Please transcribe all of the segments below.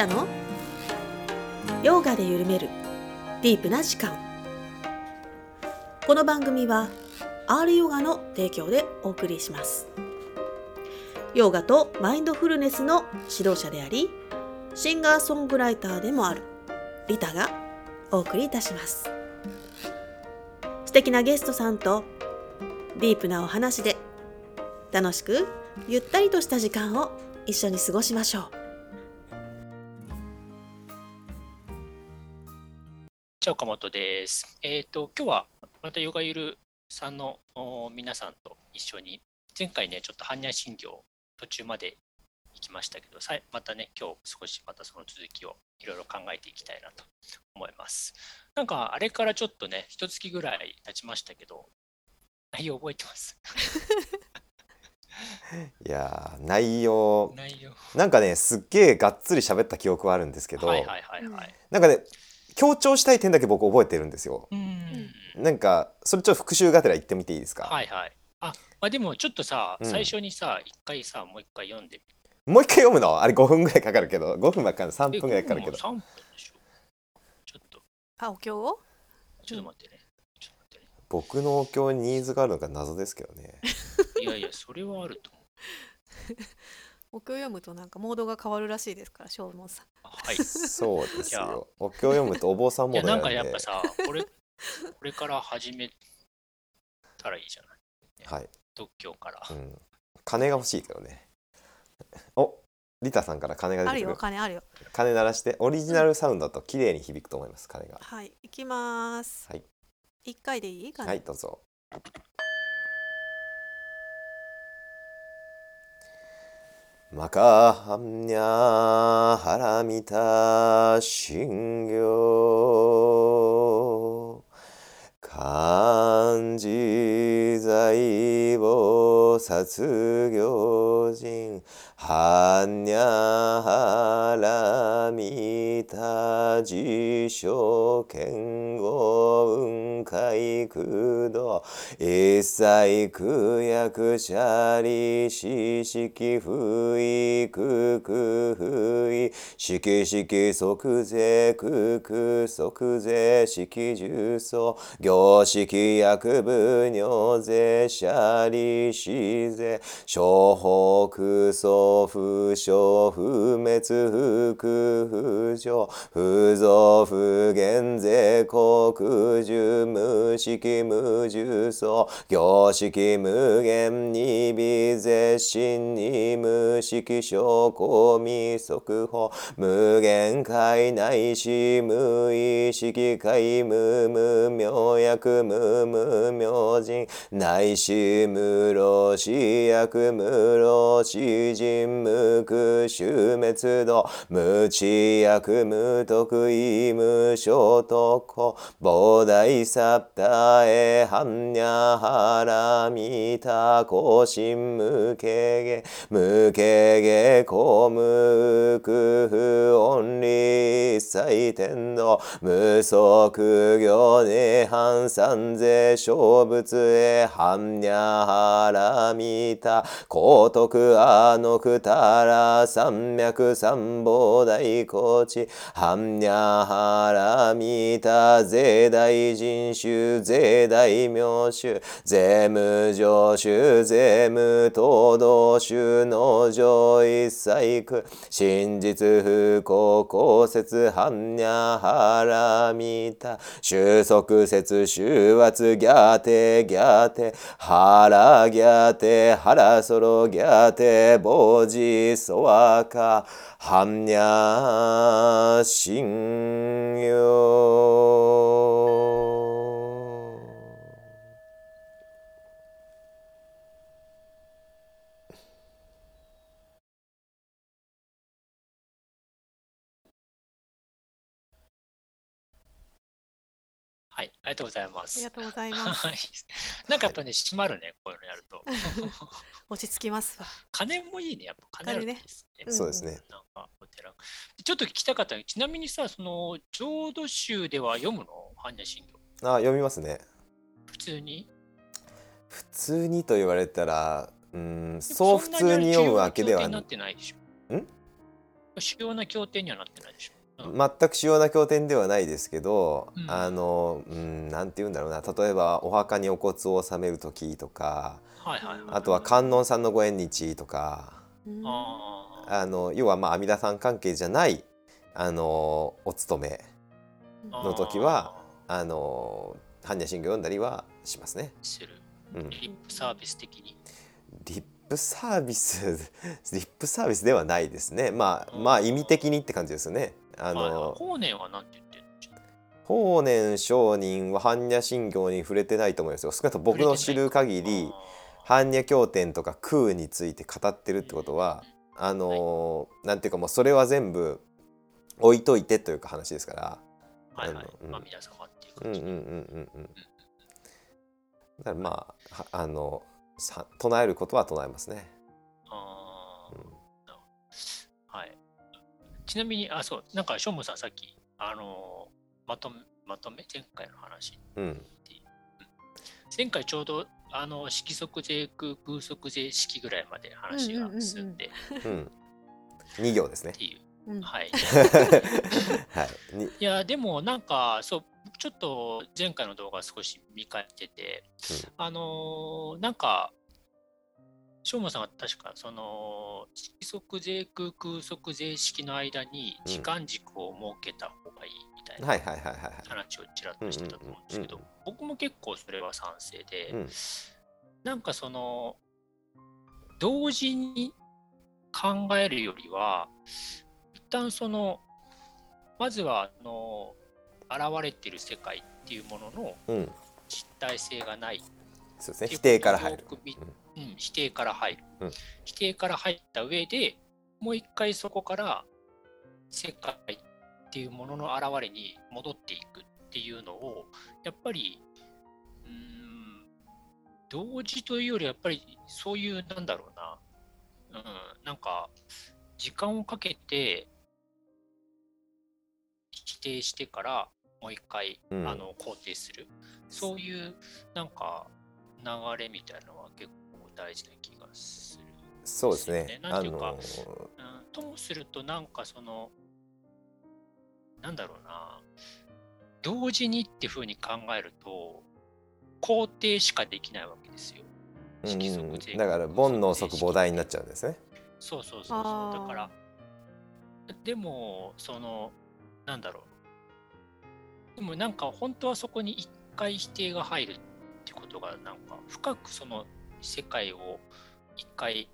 タの？ヨガで緩める。ディープな時間。この番組は R ヨガの提供でお送りします。ヨガとマインドフルネスの指導者でありシンガーソングライターでもあるリタがお送りいたします。素敵なゲストさんとディープなお話で楽しくゆったりとした時間を一緒に過ごしましょう。じゃあ岡本です。えっ、と、今日はまたヨガゆるさんのお皆さんと一緒に、前回ね、ちょっと般若心経途中まで行きましたけど、さいまたね、今日少しまたその続きをいろいろ考えていきたいなと思います。なんか、あれからちょっとね、一月ぐらい経ちましたけど、内容覚えてます？いやー内容内容。なんかねすっげえがっつり喋った記憶はあるんですけど、はいはいはいはい。なんかね強調したい点だけ僕覚えてるんですよ。うん。なんかそれちょっと復習がてら言ってみていいですか、はいはい。あ、まあ、でもちょっとさ、うん最初にさ、一回さ、もう一回読んでみもう一回読むの？あれ5分ぐらいかかるけど5分ばっかり3分ぐらいかかるけど3分でしょ？ちょっと、あお経を？ちょっと待ってね。ちょっと待ってね。僕のお経にニーズがあるのか謎ですけどねいやいや、それはあると思う。お経を読むとなんかモードが変わるらしいですから正門さん。はい。そうですよ。お経読むとお坊さんいや、なんかやっぱさ、これ、これから始めたらいいじゃない。はい、独協から。うん、金が欲しいけどね。おリタさんから鐘があるよ出てくる。金あるよ。鐘鳴らしてオリジナルサウンドだと綺麗に響くと思います鐘が。はい行きます。はい。一回でいい？かはいどうぞマカハンニャハラミタシンギョ漢字財菩薩行人。般若ハラミタ自称剣豪雲海空道一切空薬者利子式不意空空不意式式即税空空即税式重曹行式薬部尿税者利子税諸法空想不詳不滅不空不浄不増不減税国重無式無重曹行式無限に微絶心に無式証拠未速報無限界内し無意識界無無明薬無無明人。内し無老死薬無老死人無空終滅度。無知薬無得意無所得菩提たえはんにゃはらみたこしんむけげむけげこむくふおんりさいてんの、むそど無足行ねはんさんぜしょうぶつえはんにゃはらみた。こうとくあのくたらさんみゃくさんぼうだいこち。はんにゃはらみたぜだいじんし種税大名種税務上種税務東道種農場一切区真実不幸公説般若ハラミタ収束説収圧ギャーテギャーテ腹ギャーテ腹ソロギャーテボジソワカ般若心経。ありがとうございまありすが。とうございますはい。なんかやっぱね、締まるね、こういうのやると。落ち着きますわ金もいいね、やっぱ金あるね。うんそうですねなんかお寺ちょっと聞きたかったのちなみにさ、その浄土宗では読むの？般若心経。あ読みますね普通に？普通にと言われたらうんそう普通に読むわけではなってないでしょ。ん？主要な経典にはなってないでしょ。うん全く主要な経典ではないですけど、うんあの、うん、なんて言うんだろうな例えばお墓にお骨を納める時とかはいはいはい。あとは観音さんのご縁日とかうんあの要はまあ阿弥陀さん関係じゃないあのお勤めの時はあの般若心経読んだりはしますね。する。うん、リップサービス的に？リップサービスリップサービスではないですねまあうんまあ意味的にって感じですよね。あはいはい。の法然はなんて言ってるんでしょう？法然上人は般若心経に触れてないと思いますよ。少なくとも僕の知る限り般若経典とか空について語ってるってことはあのなんていうかもうそれは全部置いといてというか話ですから。はいはい。うん。まあ皆様っていううんうんうん感じ。うんうん。だからまあはあのさ唱えることは唱えますね。ちなみに、あ、そう、なんか、しょうもさん、さっき、あのーまとめ、まとめ、前回の話。うん前回ちょうど、あの、色即税空、空即税式ぐらいまで話が進んで、っうん 2行ですね。ていう。うんはい。はい。にいや、でも、なんか、そう、ちょっと前回の動画少し見返してて、あのーなんか、しょうもさんは確か、その、色即税空、空即税式の間にうん時間軸を設けた方がいいみたいなはいはいはいはいはい。話をちらっとしてたと思うんですけどうんうん、僕も結構それは賛成で、うんなんかその、同時に考えるよりは、一旦その、まずは、あの、現れてる世界っていうもののうん。実体性がないそうですね。否定から入る。うん、否定から入る、うん。否定から入った上でもう一回そこから世界っていうものの現れに戻っていくっていうのをやっぱりうーん同時というよりやっぱりそういうなんだろうな、うん、なんか時間をかけて否定してからもう一回、うん。あの肯定する。そういうなんか流れみたいなのは大事な気がする。そうですね。なあんていうかのうん、ともするとなんかそのなんだろうな同時にっていうふうに考えると肯定しかできないわけですよ。うんだから煩悩即菩提になっちゃうんですね。そうそうそうそうあーだからでもそのなんだろうでもなんか本当はそこに一回否定が入るってことがなんか深くその世界を一回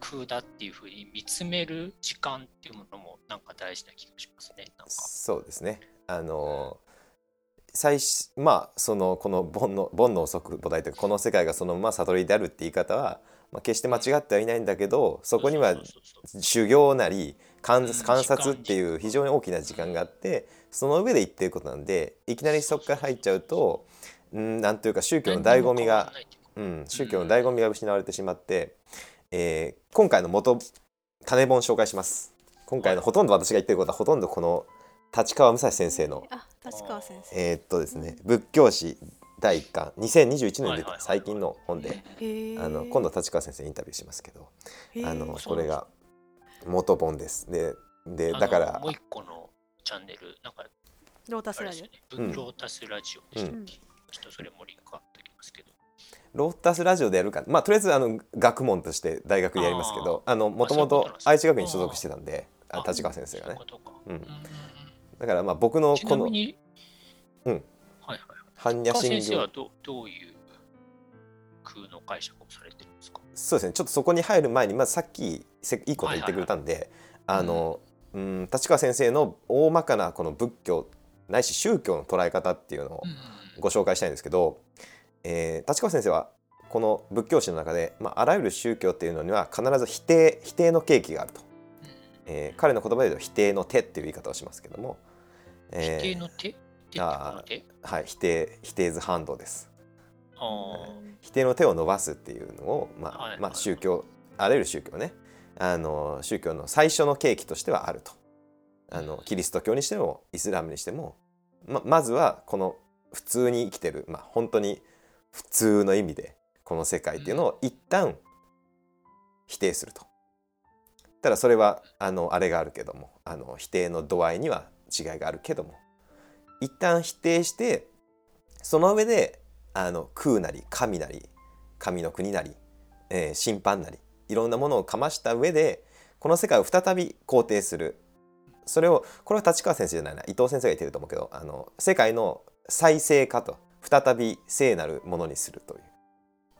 空だっていうふうに見つめる時間っていうものもなんか大事な気がしますね。なんか。そうですね。あの最初まあそのこの煩悩煩悩即菩提というかこの世界がそのまま悟りであるって言い方は、まあ、決して間違ってはいないんだけどそこには修行なり観察っていう非常に大きな時間があってその上で言ってることなんでいきなりそこから入っちゃうとうんなんというか宗教の醍醐味が、うん、宗教の醍醐味が失われてしまって、えー今回の元種本紹介します。今回のほとんど私が言ってることはほとんどこの立川武蔵先生のあ立川先生。えーっとですね仏教史第1巻2021年に出はいはいはいた最近の本であの今度立川先生にインタビューしますけどあのこれが元本です。ででだからもう一個のチャンネルなんかロータスラジあれですよオね、うん。ロータスラジオでしたっけ、うん。ちょっとそれもリンク貼っておきますけどロータスラジオでやるか。まあとりあえずあの学問として大学でやりますけどあのもともと愛知学院に所属してたんであ立川先生がね。だからまあ僕のちこのうん。はいはい。般若心川先生は経どどういう空の解釈をされてるんですか？そうですね。ちょっとそこに入る前にまずさっきせいいこと言ってくれたんであのうん。立川先生の大まかなこの仏教ないし宗教の捉え方っていうのをご紹介したいんですけど、えー立川先生はこの仏教史の中で、まあ、あらゆる宗教っていうのには必ず否定否定の契機があると、えー彼の言葉で言うと否定の手っていう言い方をしますけども、えー否定の手？手ってこの手？はい否定否定図ハンドです。あ否定の手を伸ばすっていうのを、まあはいまあ、宗教あらゆる宗教ね。あの宗教の最初の契機としてはあると。あのキリスト教にしてもイスラムにしてもままずはこの普通に生きてる、まあ、本当に普通の意味でこの世界っていうのを一旦否定すると。たらそれはあのあれがあるけどもあの否定の度合いには違いがあるけども一旦否定してその上であの空なり神なり神の国なり、えー審判なりいろんなものをかました上でこの世界を再び肯定する。それをこれは立川先生じゃないな伊藤先生が言ってると思うけどあの世界の再生化と再び聖なるものにするとい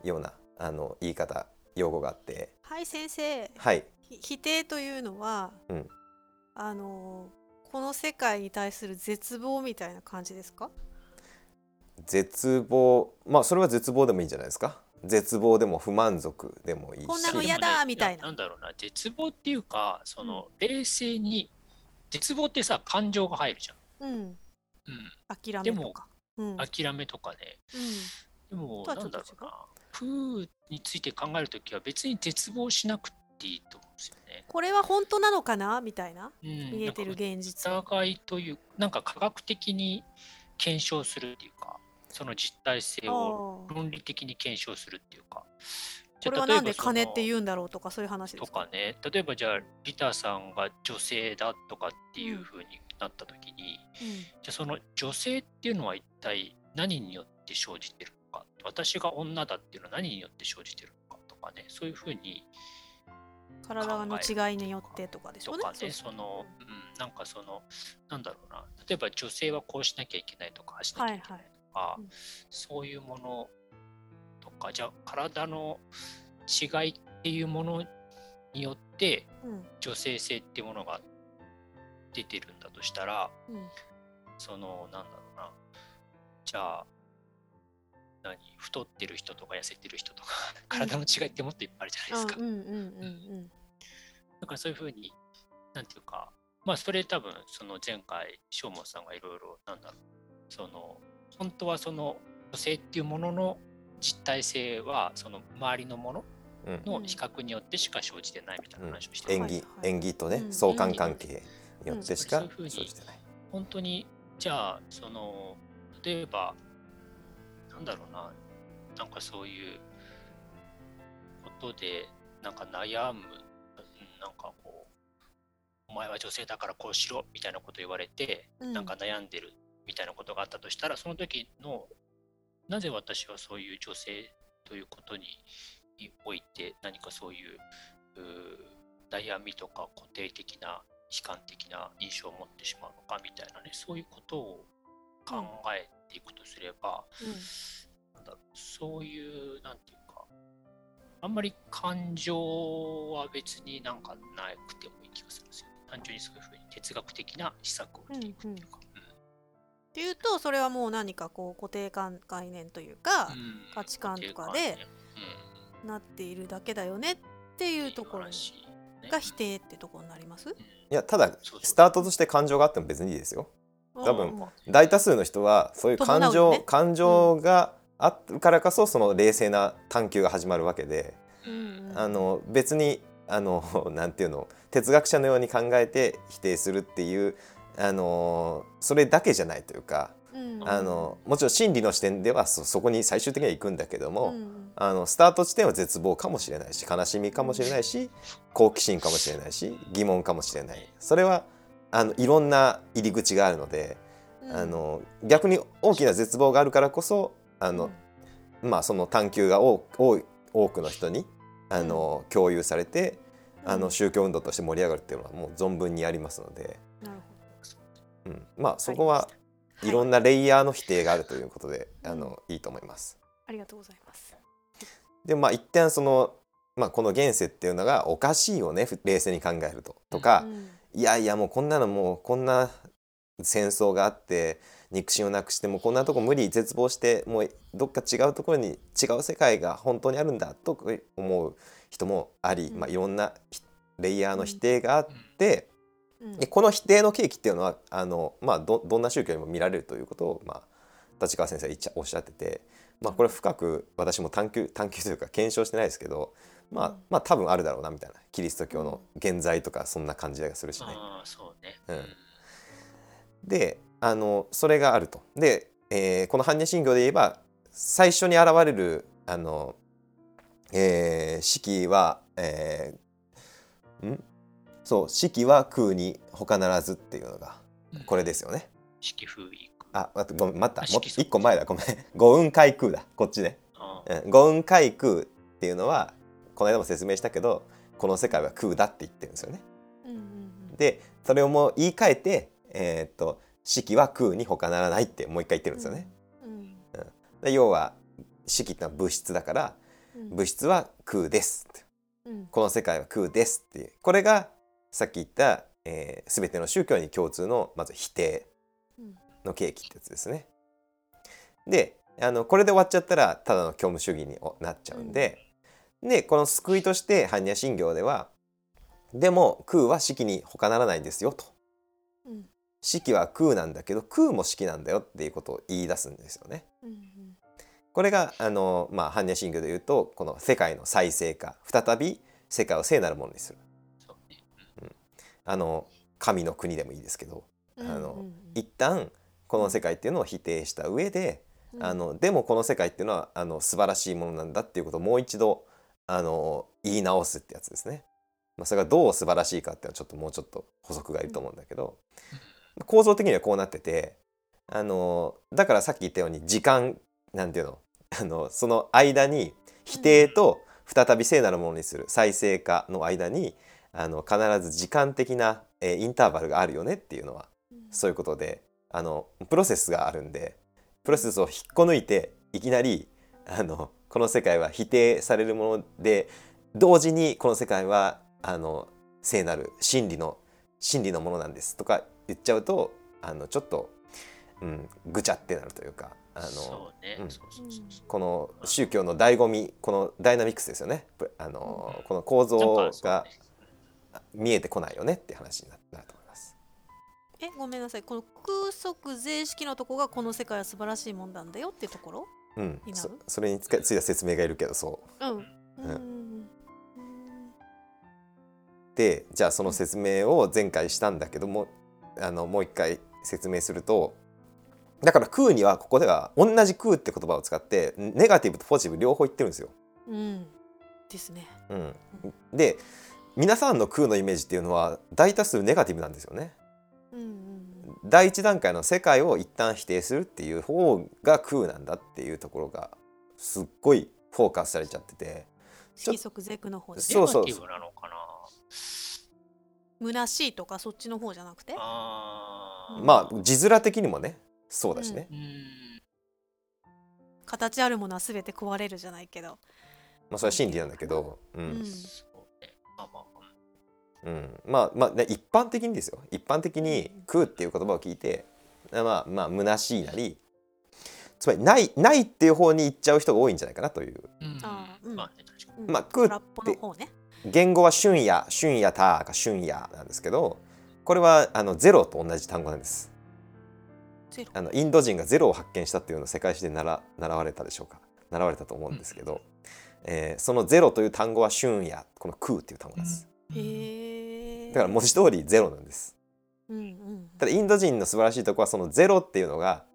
うようなあの言い方用語があって。はい先生。はい。ひ否定というのは、うん。あのこの世界に対する絶望みたいな感じですか？絶望まあそれは絶望でもいいんじゃないですか。絶望でも不満足でもいいし。こんなの嫌でもねだみたいな。なんだろうな、絶望っていうか、その、冷静に、絶望ってさ、感情が入るじゃん。うん。うん。諦めとか。うん諦めとかね。でも、なんだろうな。プーについて考えるときは別に絶望しなくていいと思うんですよね。これは本当なのかな？みたいな。うん、見えてる現実。を疑いという、なんか科学的に検証するっていうか、その実体性を論理的に検証するっていうか。これはなんで金って言うんだろうとかそういう話でとすか？かね、例えばじゃあ、リタさんが女性だとかっていう風になった時に、じゃあその女性っていうのは一体何によって生じてるのか、私が女だっていうのは何によって生じてるのかとかね、そういう風にうん、体の違いによってとかでしょうねとかね、その、うん、なんかその、なんだろうな、例えば女性はこうしなきゃいけないとか、ああしなきゃいけないとか、うん。そういうものとか、じゃあ体の違いっていうものによって、うん。女性性っていうものが出てるんだとしたら、うん。その、なんだろうな、じゃあ、何？太ってる人とか痩せてる人とか、体の違いってもっといっぱいあるじゃないですか。うんうんうんうん。だからそういうふうに、なんていうか、まあそれ多分その前回、正門さんがいろいろ、なんだろう、その、本当はその女性っていうものの実体性は、その周りのものうん。の比較によってしか生じてないみたいな話をして演技、はいはい。演技とね、うん相関関係。によってしかうん生じてない。本当にじゃあその例えばなんだろうななんかそういうことでなんか悩むうんなんかこうお前は女性だからこうしろみたいなこと言われて、うんなんか悩んでるみたいなことがあったとしたらその時のなぜ私はそういう女性ということににおいて何かそういう悩みとか固定的な悲観的な印象を持ってしまうのかみたいなねそういうことを考えていくとすれば、なんだろうそういうなんていうかあんまり感情は別になんかなくてもいい気がするんですよね。単純にそういうふうに哲学的な施策をしていくっていうか、っていうとそれはもう何かこう固定観概念というか、うん。うん価値観とかでなっているだけだよねってうんいうところ話ねが否定ってところになります？いやただスタートとして感情があっても別にいいですよ。多分うん大多数の人はそういう感情、ね。感情があるからこそその冷静な探求が始まるわけで、うんうんあの別にあの なんていうの哲学者のように考えて否定するっていうあのそれだけじゃないというかうんあのもちろん心理の視点ではそそこに最終的には行くんだけども、うん。あのスタート地点は絶望かもしれないし悲しみかもしれないし好奇心かもしれないし疑問かもしれない。それはあのいろんな入り口があるので、うん。あの逆に大きな絶望があるからこそあの、まあその探求が多多い多くの人にあの、共有されてあの宗教運動として盛り上がるっていうのはもう存分にありますので、うん、まあそこはい。ろんなレイヤーの否定があるということで、あのいいと思います。ありがとうございます。でまあ一旦その、まあ、この現世っていうのがおかしいよねふ冷静に考えるととか、うんいやいやもうこんなのもうこんな戦争があって肉親をなくしてもうこんなとこ無理絶望してもうどっか違うところに違う世界が本当にあるんだと思う人もあり、うん。まあ、いろんなひレイヤーの否定があって、うんでこの否定の契機っていうのはあの、まあ、どどんな宗教にも見られるということを、まあ、立川先生は言っちゃおっしゃってて、まあ、これ深く私も探求探求というか検証してないですけど、まあうん。まあ多分あるだろうなみたいな。キリスト教の現在とかそんな感じがするしね。ああそうね、うん。であのそれがあると。で、えーこの般若心経で言えば最初に現れるあの、えー式は、えーん？そう四季は空に他ならずっていうのがこれですよね。四季風意あ待ってごめん待った。も一個前だ。ごめん。五運海空だ。こっちね。あうん。五運海空っていうのはこの間も説明したけどこの世界は空だって言ってるんですよね。うんうんでそれをもう言い換えてえーっと四季は空に他ならないってもう一回言ってるんですよね。うん。で要は四季ってのは物質だからうん。物質は空ですうん。この世界は空ですっていう。これがさっき言った、えー、全ての宗教に共通のまず否定の契機ってやつですね。であのこれで終わっちゃったらただの虚無主義になっちゃうんで、でこの救いとして般若心経ではでも空は四季に他ならないんですよと。うん四季は空なんだけど空も四季なんだよっていうことを言い出すんですよね。うんこれがあの、まあ、般若心経で言うとこの世界の再生化再び世界を聖なるものにするあの神の国でもいいですけどうんあのうんうん一旦この世界っていうのを否定した上でうんあのでもこの世界っていうのはあの素晴らしいものなんだっていうことをもう一度あの言い直すってやつですね。まあ、それがどう素晴らしいかっていうのはちょっともうちょっと補足がいると思うんだけど構造的にはこうなっててあのだからさっき言ったように時間なんていうのあのその間に否定と再び聖なるものにする再生化の間にあの必ず時間的な、えーインターバルがあるよねっていうのはそういうことであのプロセスがあるんでプロセスを引っこ抜いていきなりあのこの世界は否定されるもので同時にこの世界はあの聖なる真理の真理のものなんですとか言っちゃうとあのちょっと、うん、ぐちゃってなるというかあのこの宗教の醍醐味このダイナミクスですよね。あのこの構造がね見えてこないよねって話にななると思います。えごめんなさい。この空足税式のとこがこの世界は素晴らしいもんなんだよっていうところ？うん。そそれについた説明がいるけどそう。うん。ううん。ん。でじゃあその説明を前回したんだけどもあのもう一回説明するとだから空にはここでは同じ空って言葉を使ってネガティブとポジティブ両方言ってるんですよ。うん。ですね。うん、で皆さんの空のイメージっていうのは大多数ネガティブなんですよね。うんうん第一段階の世界を一旦否定するっていう方が空なんだっていうところがすっごいフォーカスされちゃってて。色即是空の方そうそう。ネガティブなのかな。虚しいとかそっちの方じゃなくて？あー。まあ字面的にもねそうだしね、うん。形あるものは全て壊れるじゃないけど。まあ、それは真理なんだけど、ううん。んそうねまあまあ。うん、まあまあ、ね、一般的にですよ。一般的に「空」っていう言葉を聞いてまあまあ虚しいなりつまりないないっていう方に行っちゃう人が多いんじゃないかなといううんまあね確かにうって言語は春夜春夜たか春夜なんですけどこれはあのゼロと同じ単語なんですあのインド人がゼロを発見したっていうのを世界史で習習われたでしょうか習われたと思うんですけど、えーそのゼロという単語は春夜この空っていう単語です。だから文字通りゼロなんです。うんうん。ただインド人の素晴らしいところはそのゼロっていうのが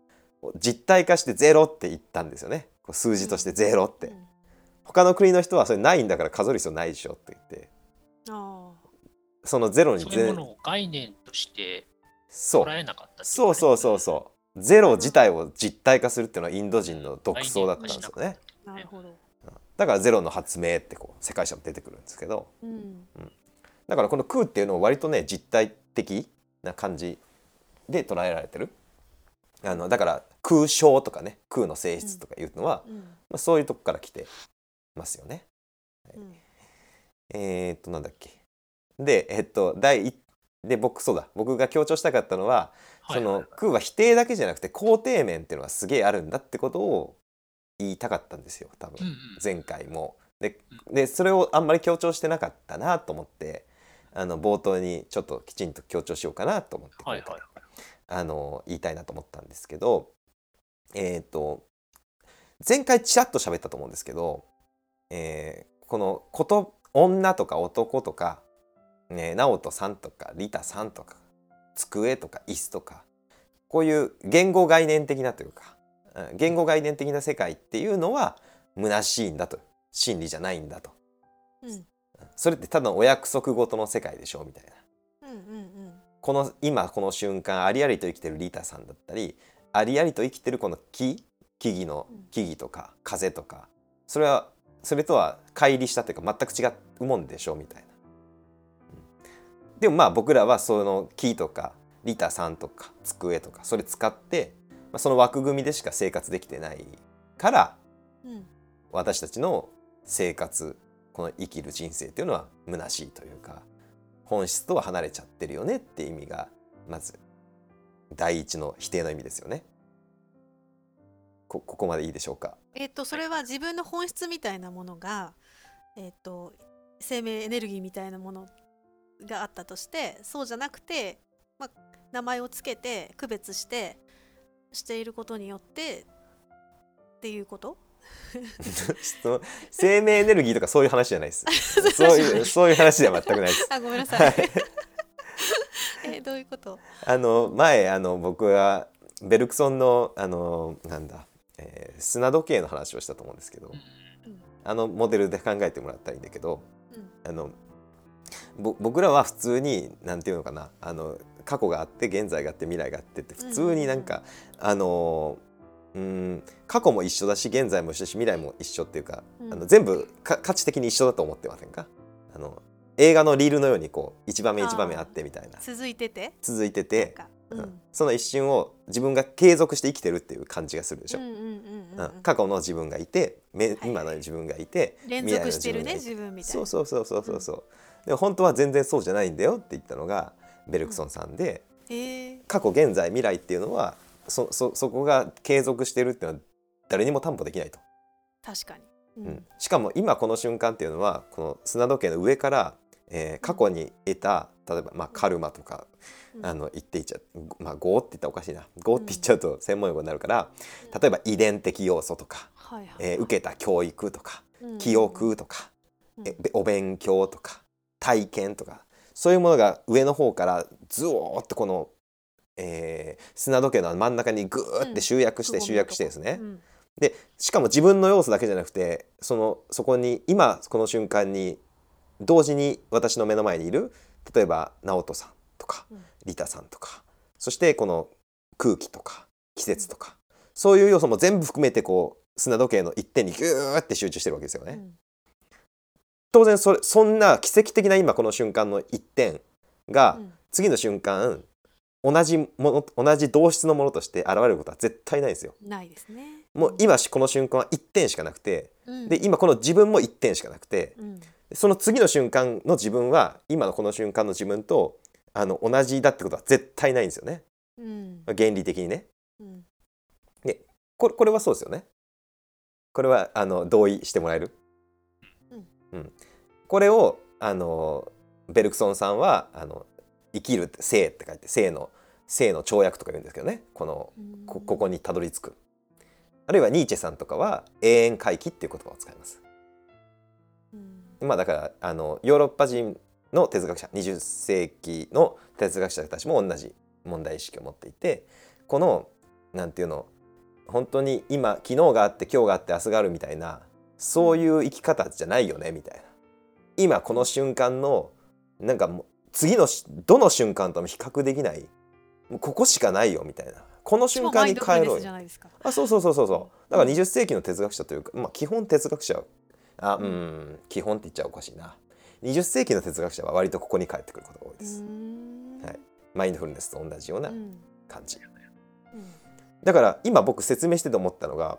実体化してゼロって言ったんですよね。こう数字としてゼロって、うん他の国の人はそれないんだから数える必要ないでしょって言って。あそのゼロにそういう全ものを概念としてそう。捉えなかったっていそうそうそうそう。ゼロ自体を実体化するっていうのはインド人の独創だったんですよね。あなるほどだからゼロの発明ってこう世界史も出てくるんですけど。うん。だからこの空っていうのを割とね実体的な感じで捉えられてる。あのだから空想とかね空の性質とかいうのは、うん。まあ、そういうとこから来てますよね。うん。えー、っとなんだっけ。でえっと第一で僕そうだ。僕が強調したかったのは、その空は否定だけじゃなくて肯定面っていうのがすげえあるんだってことを言いたかったんですよ多分、前回も。ででそれをあんまり強調してなかったなと思ってあの冒頭にちょっときちんと強調しようかなと思って今回はいはい。はいあの言いたいなと思ったんですけどえっ、と前回ちらっと喋ったと思うんですけど、えーこのこと女とか男とか、ね、直人さんとかリタさんとか机とか椅子とかこういう言語概念的なというかうん言語概念的な世界っていうのは虚しいんだと。真理じゃないんだと。うん。それってただのお約束事の世界でしょ？みたいな。うんうんこの今この瞬間ありありと生きてるリタさんだったりありありと生きてるこの木？木々のうん。木々とか風とか。それはそれとは乖離したというか全く違うもんでしょ？うみたいな。うん。でもまあ僕らはその木とかリタさんとか机とかそれ使って、まあ、その枠組みでしか生活できてないからうんうん私たちの生活この生きる人生っていうのは虚しいというか本質とは離れちゃってるよねって意味がまず第一の否定の意味ですよね。こここまでいいでしょうか？えっとそれは自分の本質みたいなものがえっと生命エネルギーみたいなものがあったとしてそうじゃなくて、まあ、名前をつけて区別してしていることによってっていうこ と？生命エネルギーとかそういう話じゃないです。そういうそういう話では全くないです。あごめんなさはい。い えどういうこと？あの前あの僕はベルクソンのあのなんだ、えー砂時計の話をしたと思うんですけど、あのモデルで考えてもらったらいいんだけど、あのぼ僕らは普通になんていうのかなあの過去があって現在があって未来があってって普通になんか、あのうん過去も一緒だし現在も一緒だし未来も一緒っていうか、うん。あの全部か価値的に一緒だと思ってませんか？あの映画のリールのようにこう一場面一場面あってみたいな。続いてて？続いてて、かううん。んその一瞬を自分が継続して生きてるっていう感じがするでしょ。うんうん過去の自分がいてめはい今の自分がいて、連続してるね自分がいて。自分みたいな。そうそうそうそうそうそう、でも本当は全然そうじゃないんだよって言ったのがベルクソンさんで、へえ過去現在未来っていうのはそそそこが継続してるっていうのは誰にも担保できないと、確かに。ううん。しかも今この瞬間っていうのはこの砂時計の上から、えー過去に得た例えば、まあ、カルマとか、うん。あの言っていっちゃうまあ業って言ったらおかしいな。業って言っちゃうと専門用語になるから、例えば遺伝的要素とか、はいはい。えー受けた教育とかうん。記憶とか、うん。えべお勉強とか体験とかそういうものが上の方からずおーっとこの、えー砂時計の真ん中にグーって集約して、うん集約してですね、うん。でしかも自分の要素だけじゃなくてそのそこに今この瞬間に同時に私の目の前にいる例えば直人さんとかうん。リタさんとかそしてこの空気とか季節とかそういう要素も全部含めてこう砂時計の一点にギューって集中してるわけですよね。うん当然それそんな奇跡的な今この瞬間の一点がうん。次の瞬間同じもの同じ同質のものとして現れることは絶対ないんですよ。ないですね。もう今この瞬間は一点しかなくてうん。で今この自分も一点しかなくてうん。その次の瞬間の自分は今のこの瞬間の自分とあの同じだってことは絶対ないんですよね。うん。原理的にね。うん。これこれはそうですよね。これはあの同意してもらえる、うんこれをあのベルクソンさんはあの生きるって生って書いて生の生の跳躍とか言うんですけどね。このうん。こここにたどり着く。あるいはニーチェさんとかは永遠回帰っていう言葉を使います。うん。まあだからあのヨーロッパ人の哲学者20世紀の哲学者たちも同じ問題意識を持っていてこのなんていうの本当に今昨日があって今日があって明日があるみたいなそういう生き方じゃないよねみたいな今この瞬間のなんかもう次のしどの瞬間とも比較できない。ここしかないよみたいな。この瞬間に帰ろうよ。あそうそうそうそうそう。だから20世紀の哲学者というか、まあ、基本哲学者。あうん。基本って言っちゃおかしいな。20世紀の哲学者は割とここに帰ってくることが多いです、うん。はい。マインドフルネスと同じようなうん。感じ、うん。だから今僕説明してて思ったのが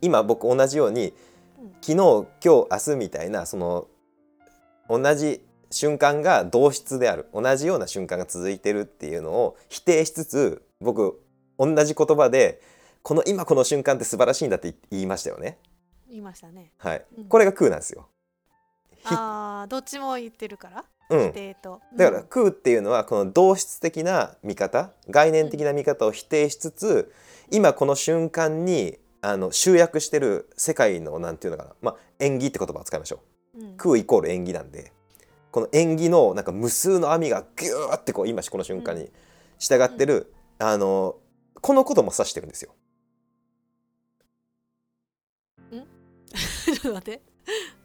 今僕同じようにうん。昨日今日明日みたいなその同じ瞬間が同質である。同じような瞬間が続いてるっていうのを否定しつつ僕同じ言葉でこの今この瞬間って素晴らしいんだって言いましたよね。言いましたね。はい。うん、これが空なんですよ。ひああどっちも言ってるから？否うん、定と。だから空っていうのはこの同質的な見方概念的な見方を否定しつつ今この瞬間にあの集約してる世界のなんていうのかな、まあ、縁起って言葉を使いましょう。うん。空イコール縁起なんでこの縁起のなんか無数の網がギューってこう今この瞬間に従ってる、あのこのことも指してるんですよ。ちょっと待って。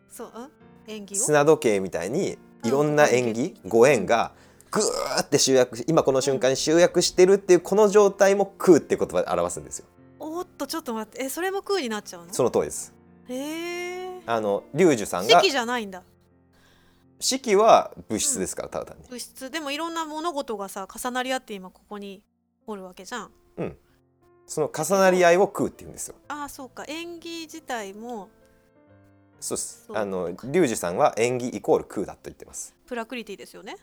そううん？演技を？砂時計みたいにいろんな縁起ご縁がグーって集約し今この瞬間に集約してるっていうこの状態も空っていう言葉で表すんですよ。おっとちょっと待って。えそれも空になっちゃうの？その通りですへえあの龍樹さんが式じゃないんだ。式は物質ですからただ単に。物質。でもいろんな物事がさ重なり合って今ここにおるわけじゃん。その重なり合いを空って言うんですよ。ああそうか。演技自体もそうです。あの龍樹さんは演技イコール空だと言ってます。プラクリティですよね。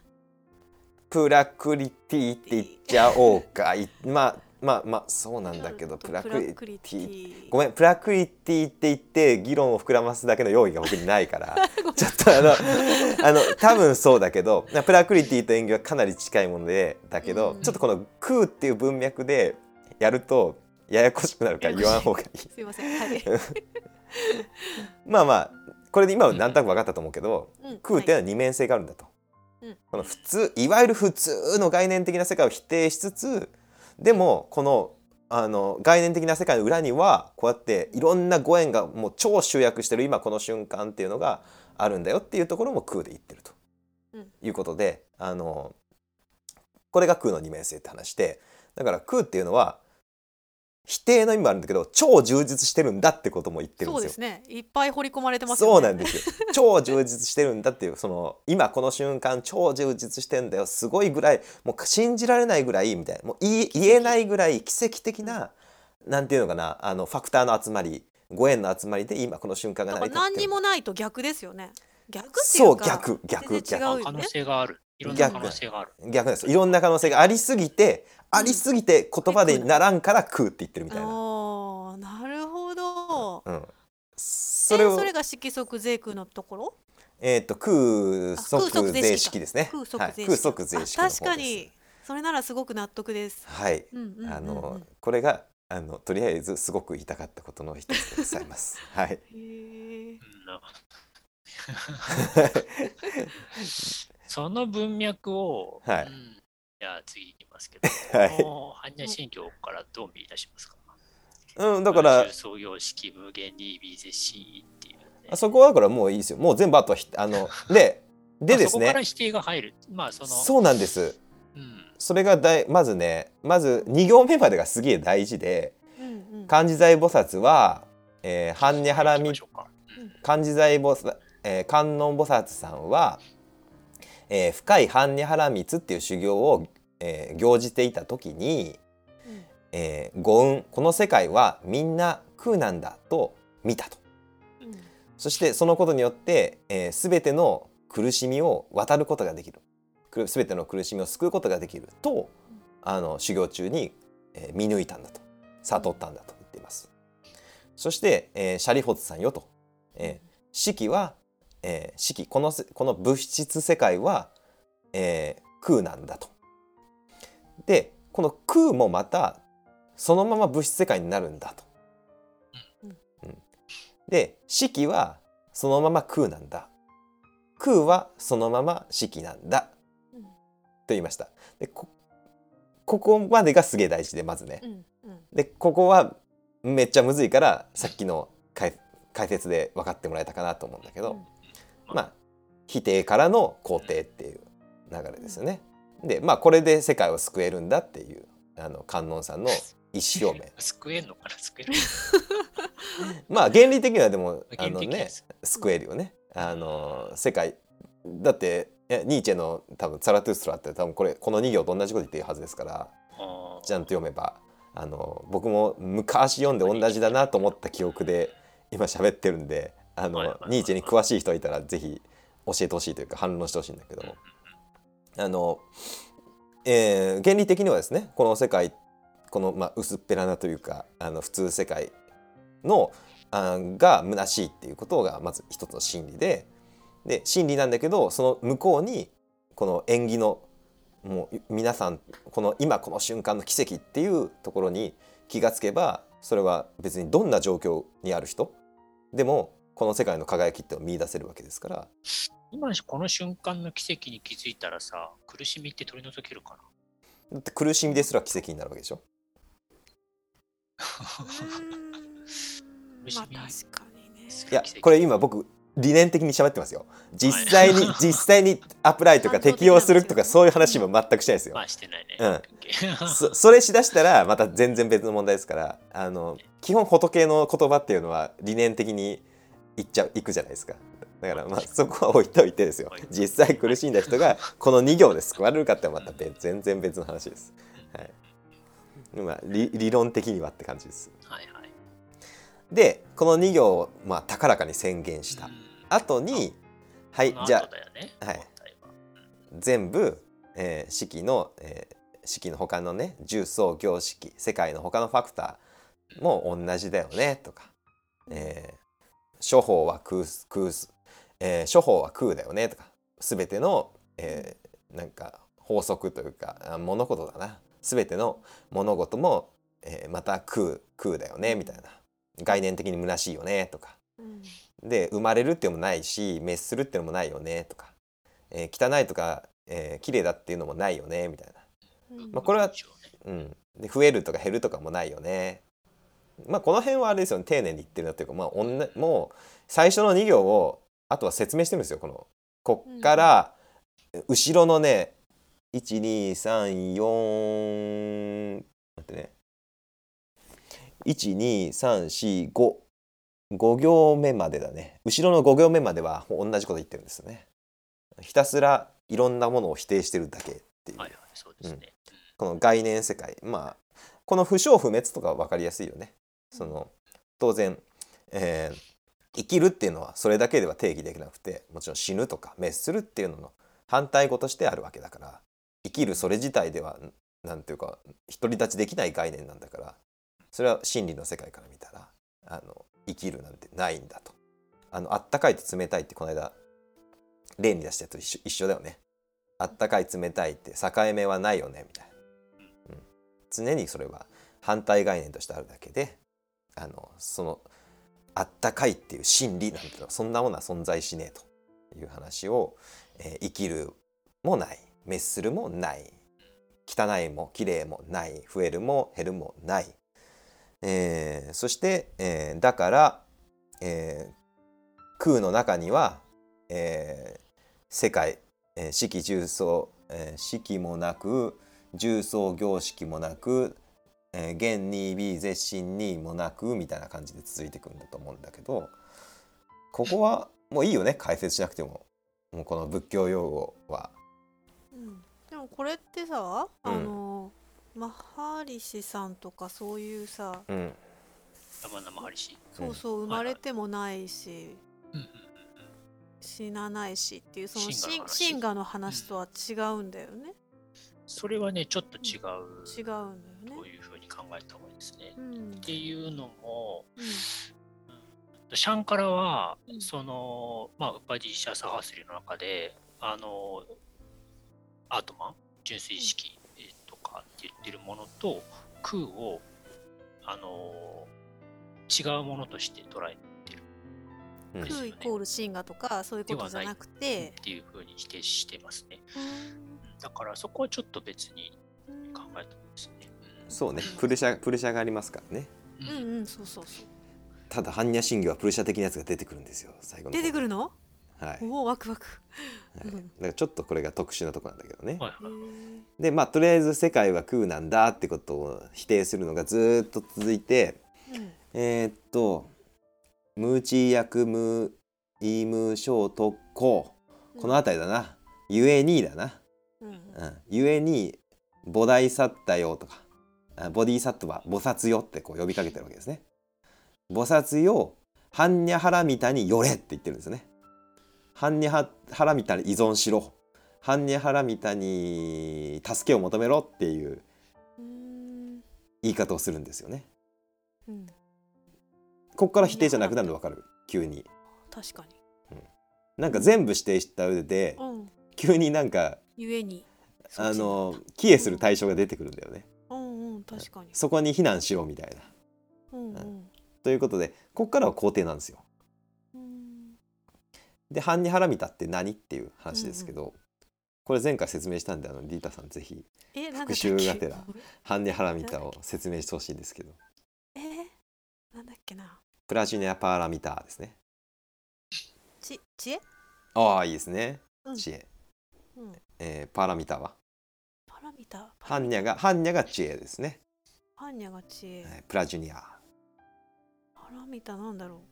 プラクリティって言っちゃおうか。いまあまあまあそうなんだけどプラクリティ。ごめんプラクリティって言って議論を膨らますだけの用意が僕にないから。ちょっとあのあの多分そうだけどプラクリティと演技はかなり近いものでだけど、うん。ちょっとこの空っていう文脈でやるとややこしくなるから言わん方がいい。すいません。はい、まあまあこれで今は何となく分かったと思うけど、うん。空っていうのは二面性があるんだと。うん。この普通いわゆる普通の概念的な世界を否定しつつでもこのあの概念的な世界の裏にはこうやっていろんなご縁がもう超集約してる今この瞬間っていうのがあるんだよっていうところも空で言ってると、うん。いうことであのこれが空の二面性って話でだから空っていうのは否定の意味もあるんだけど超充実してるんだってことも言ってるんそうですよ。ですね。いっぱい掘り込まれてますよね。そうなんですよ。超充実してるんだっていうその今この瞬間超充実してんだよ。すごいぐらいもう信じられないぐらいみたいな。もう言えないぐらい奇跡的ななんていうのかなあのファクターの集まりご縁の集まりで今この瞬間が成り立ってる。何にもないと逆ですよね。逆っていそう逆逆全然違うよ可能ね性がある。いろんな可能性がある。逆です。いろんな可能性がありすぎてありすぎて言葉でならんから空って言ってるみたいな、おーなるほど。うん、そそれをそれが色即税空のところ？えっ、と空あ即税税式式ですね。空即はい、税式。空即税式のあ方です。確かに。それならすごく納得です。はい。うんうんうんうん。あのこれがあのとりあえずすごく言いたかったことの一つでございます。はい。その文脈を、はい。うん。じゃあ次ますけど、はい般若心経からどう見出しますかうんだから創業式無限に微絶心っていう、ね。あそこはだからもういいですよ。もう全部あとはひあのででですね。まあそこから否定が入る。まあその、そうなんです。うん、それがだいまずねまず2行目までがすげえ大事でうんうん漢字財菩薩は、えー、般若波羅蜜漢字財菩薩、えー観音菩薩さんは、えー深い般若波羅蜜っていう修行を、えー行じていた時に、うん。えー五運この世界はみんな空なんだと見たと。うん。そしてそのことによって、えー、全ての苦しみを渡ることができる。く全ての苦しみを救うことができるとあの修行中に、えー見抜いたんだと。悟ったんだと言っています。そして、えーシャリホツさんよと、えー式は、えー式このせこの物質世界は、えー空なんだとでこの空もまたそのまま物質世界になるんだと。うんで式はそのまま空なんだ空はそのまま式なんだうんと言いました。でこここまでがすげえ大事でまずね。うんうんでここはめっちゃむずいからさっきの解解説で分かってもらえたかなと思うんだけど、うんまあ否定からの肯定っていう流れですよね。でまあこれで世界を救えるんだっていうあの観音さんの意思表明。救えんのかな？救える。まあ原理的にはでもあ原のね救える。よね。あの世界だってニーチェの多分ザラトゥーストラって多分これこの2行と同じこと言ってるはずですからちゃんと読めばあの僕も昔読んで同じだなと思った記憶で今喋ってるんであのニーチェに詳しい人いたらぜひ教えてほしいというか反論してほしいんだけどもあの、えー原理的にはですねこの世界この、まあ、薄っぺらなというかあの普通世界のあが虚しいっていうことがまず一つの真理でで真理なんだけどその向こうにこの縁起のもう皆さんこの今この瞬間の奇跡っていうところに気がつけばそれは別にどんな状況にある人でもこの世界の輝きってを見出せるわけですから。今この瞬間の奇跡に気づいたらさ苦しみって取り除けるかな？だって苦しみですら奇跡になるわけでしょ？うーん。まあ確かにね。いやこれ今僕理念的に喋ってますよ。実際にはい。実際にアプライとか適用するとかそういう話も全くしないですよ。まあしてないね。うん。そそれしだしたらまた全然別の問題ですからあの基本仏の言葉っていうのは理念的にいっちゃういくじゃないですかだからまあそこは置いといてですよ。はい実際苦しんだ人がこの2行で救われるかってまた別全然別の話です、はい。まあ、理理論的にはって感じです。はいはい。でこの2行をまあ高らかに宣言した。うん。後にはいじゃあはい。全部、えー式の、えー式の他のね重層行式世界の他のファクターも同じだよねとか、えー処方は空す空す、えー処方は空だよねとか全ての、えーなんか法則というかあ物事だな。全ての物事も、えーまた空空だよねみたいな。概念的に虚しいよねとか。うん。で生まれるっていうのもないし滅するっていうのもないよねとか、えー汚いとか、えー綺麗だっていうのもないよねみたいな、うん。まあこれはうん、で増えるとか減るとかもないよね。まあこの辺はあれですよね。丁寧に言ってるなっていうか、まあ、おんなもう最初の2行をあとは説明してるんですよこの。こっから後ろのね1234待ってね。12345 5行目までだね。後ろの5行目までは同じこと言ってるんですね。ひたすらいろんなものを否定してるだけっていう、はいはい、そうですね。この概念世界。まあこの不祥不滅とかは分かりやすいよね。その当然、えー生きるっていうのはそれだけでは定義できなくてもちろん死ぬとか滅するっていうのの反対語としてあるわけだから生きるそれ自体ではなんていうか独り立ちできない概念なんだからそれは真理の世界から見たらあの生きるなんてないんだと。あのあったかいと冷たいってこの間例に出したやつと一緒一緒だよね。あったかい冷たいって境目はないよねみたいな、うん、常にそれは反対概念としてあるだけであのそのあったかいっていう真理なんてのはそんなものは存在しねえという話を、えー生きるもない滅するもない汚いも綺麗もない増えるも減るもない、えーそして、えーだから、えー空の中には、えー世界、えー四季重層、えー四季もなく重層行式もなく、えー現に微絶心にもなくみたいな感じで続いていくんだと思うんだけどここはもういいよね解説しなくても。もうこの仏教用語は。うん。でもこれってさ、うん。あのマハリシさんとかそういうさうん。そうそう生まれてもないし、うんうん死なないしっていうその神話。の話とは違うんだよね、それはね、ちょっと違う。違うんだよえた方がいいですね。うん。っていうのも、うん。シャンカラは、うん。その、まあ、ウパディシャサハスリの中で、あの、アートマン、純粋意識えーとかって言ってるものと、空を、あの、違うものとして捉えてる。うん。空イコール神話とかそういうことじゃなくて。っていうふうに否定してますね。うん。だからそこはちょっと別にうん考えたんですね。そうねプルシャプルシャがありますからね。うんうんうんそうそうそう。ただ般若心経はプルシャ的なやつが出てくるんですよ最後の方。出てくるの？はい、おおワクワク。はい、うんだからちょっとこれが特殊なとこなんだけどね、へはいはい。ーでまあとりあえず世界は空なんだってことを否定するのがずーっと続いてうん。えーっと「ムーチ役無イムショー特攻」この辺りだな「ゆえに」だな。うん。うん「ゆえに菩提サッタよ」とか。あ「ボディサットは菩薩よ」ってこう呼びかけてるわけですね。菩薩よ般若ハラミタによれって言ってるんですね。般若ハラミタに依存しろ。般若ハラミタに助けを求めろっていううん言い方をするんですよね。うんここから否定じゃなくなるの分かる？急に。確かになんか全部指定した上でうん急になんかゆえにそあの帰依する対象が出てくるんだよね。うんうん確かに。そこに避難しろみたいな。うんうん。ということでここからは肯定なんですよ。うん。で「ハンニハラミタ」って何っていう話ですけど、これ前回説明したんであのリータさんぜひえなんだったっけ？復習がてらハンニハラミタを説明してほしいんですけど。えなんだっけな？プラジュニアパーラミタですね。ち知恵？ああいいですね。うん。知恵、うん。えーパラミタは？パラミタハンニャがハンニャが知恵ですね、ハンニャが知恵。えープラジュニア。パラミタなんだろ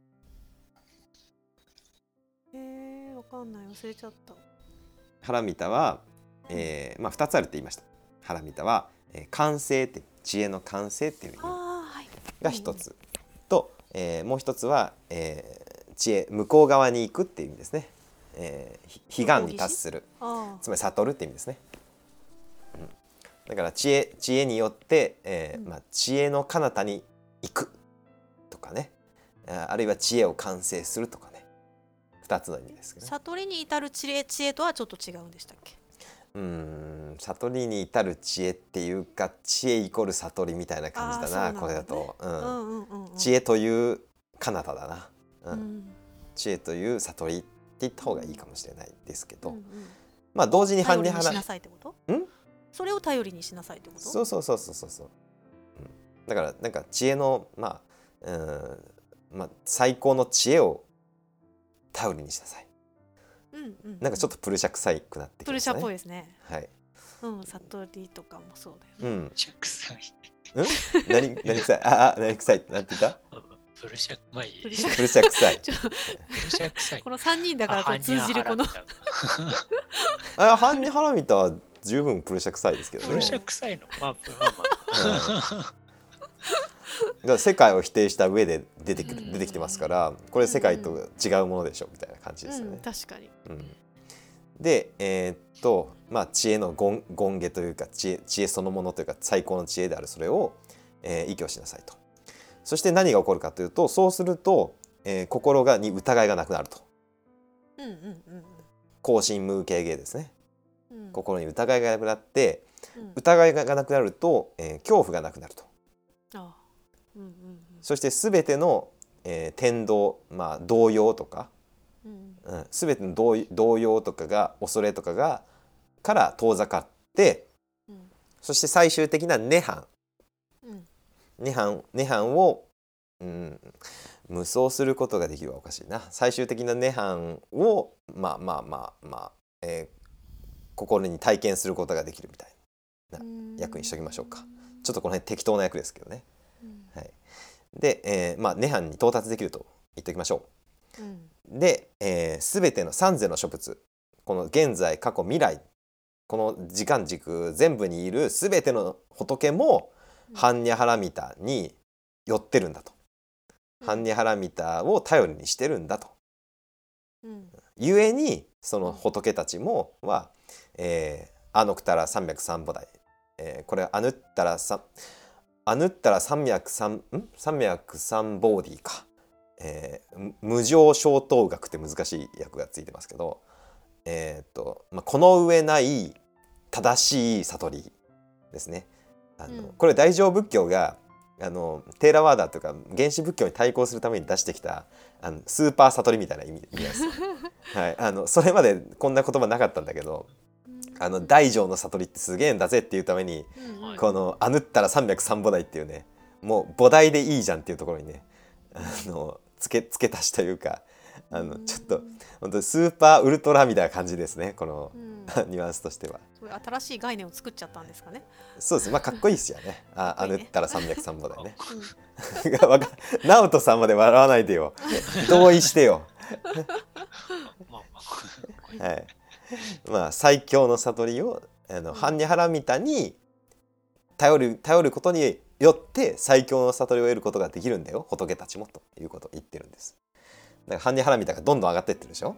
う。えー、わかんない。忘れちゃった。ハラミタは、えーまあ、2つあるって言いました。ハラミタは、えー完成って知恵の完成っていう意味。ああはい。が一つ、と、えーもう一つは、えー知恵向こう側に行くっていう意味ですね、えーひ彼岸に達する。あつまり悟るって意味ですね、うん、だから知恵知恵によって、えーうんまあ、知恵の彼方に行くとかね。ああるいは知恵を完成するとかね。2つの意味ですけどね。悟りに至る知恵知恵とはちょっと違うんでしたっけ？うーん悟りに至る知恵っていうか知恵イコール悟りみたいな感じだなね。これだと、知恵という彼方だな、うん。うん知恵という悟りって言った方がいいかもしれないですけど、うんうん。まあ同時に半に払頼りにしなさいってこと？ん？それを頼りにしなさいってこと？そうそうそうそうそう。そう、うん、だからなんか知恵のまあうんまあ最高の知恵を頼りにしなさい。うんうんなんかちょっとプルシャ臭くなってきプルシャっぽいいですね。はい。うん悟りとかもそうだよね。うん。シャクサイ。うん？何何臭い？ああ何臭い？ってなんて言った？プルシャク、まあいい。プルシャ臭い。ちょプルシャクサイ。この3人だからこう通じるこの。あハンニハラミタは十分プルシャ臭いですけどねプルシャクサイの。まあ、まあまあ。だから世界を否定した上で出てくるうん出てきてますからこれ世界と違うものでしょみたいな感じですようんね。確かにうんでえーっとまあ知恵の権権下というか知恵知恵そのものというか最高の知恵であるそれを、えー、依拠しなさいと。そして何が起こるかというとそうすると、えー心がに疑いがなくなると。うんうんうん後心無形芸ですね。うん。うん心に疑いがなくなってうん。疑いがなくなると、えー恐怖がなくなると。あうんうんそして全ての、えー天道まあ動揺とか、うん。うん、全ての動動揺とかが恐れとかがから遠ざかってうん。そして最終的な涅槃。うん。涅槃涅槃を、うん、無双することができるはおかしいな。最終的な涅槃をまあまあまあまあ、えー心に体験することができるみたいなうん役にしときましょうかちょっとこの辺適当な役ですけどね。うんはい、で、えーまあ、涅槃に到達できると言っておきましょうんう。で、えー、全ての三世の諸仏この現在過去未来この時間軸全部にいる全ての仏もうん般若ハラミタに寄ってるんだと。般若ハラミタを頼りにしてるんだと。うんゆえにその仏たちもは、えー、アノクタラ三脈三菩提、えー、これアヌッタラ三アヌッタラ三脈三ん三脈三ボーディか、えー、む無常小等学って難しい訳がついてますけど、えーっとまあ、この上ない正しい悟りですね。あのうん。これ大乗仏教があのテーラワーダというか原始仏教に対抗するために出してきたあのスーパー悟りみたいな意味意味です。はい、あのそれまでこんな言葉なかったんだけどあの大乗の悟りってすげえんだぜっていうためにうんはいこの「あぬったら303菩提」っていうねもう菩提でいいじゃんっていうところにねあの付け付け足しというかあのちょっと本当スーパーウルトラみたいな感じですねこのうん ニュアンスとしては。新しい概念を作っちゃったんですかね。そうですまあかっこいいですよね。ああぬったら303菩提ね。うん わか直人さんまで笑わないでよ。同意してよ。はい、まあ最強の悟りをあの般若波羅蜜に頼る頼ることによって最強の悟りを得ることができるんだよ。仏たちもということを言ってるんです。だから般若波羅蜜がどんどん上がってってるでしょ？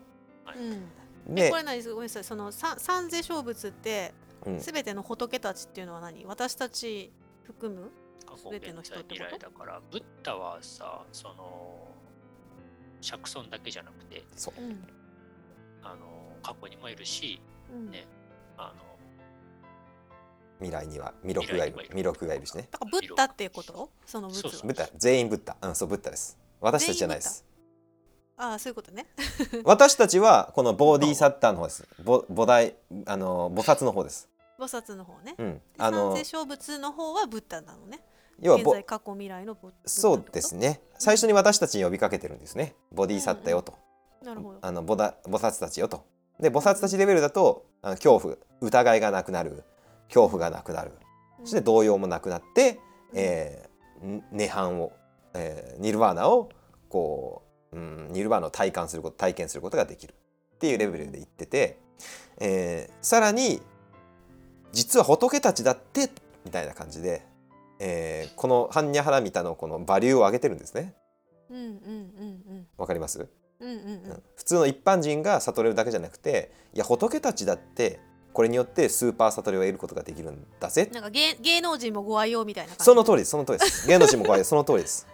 うん。でこれ何？ですごめんなさい。その三三世小仏ってうん。すべての仏たちっていうのは何？私たち含む過去全ての人ってこと？だから、ブッダはさ、その、釈尊だけじゃなくて、そう。うん。あの、過去にもいるし、うん。ねあの、未来には弥勒がいる弥勒がいるしね。だからブッダっていうこと？その仏は。そうそうブッダ。全員ブッダ。うんそうブッダです。私たちじゃないです。ああそういうことね。私たちはこのボーディーサッターの方です。ボ菩提あの菩薩の方です。菩薩の方ね。うん。であの三世小仏の方はブッダなのね。要はボ現在過去未来のブッダそうですね。最初に私たちに呼びかけてるんですね。ボディーサッタよと。なるほど。あの菩薩菩薩たちよと。で菩薩たちレベルだとあの恐怖疑いがなくなる。恐怖がなくなる。そして動揺もなくなって、えーん涅槃を、えーニルバーナをこう、うん、ニルバーナを体感すること体験することができる。っていうレベルで言ってて、えーさらに実は仏たちだってみたいな感じで、えーこの般若ハラミタのこのバリューを上げてるんですね。うんうんうん。わかります、うんうんうん。うん普通の一般人が悟れるだけじゃなくていや仏たちだってこれによってスーパー悟りを得ることができるんだぜ。なんか芸芸能人もご愛用みたいな感じ。その通りですその通りです。芸能人も怖いその通りです、うん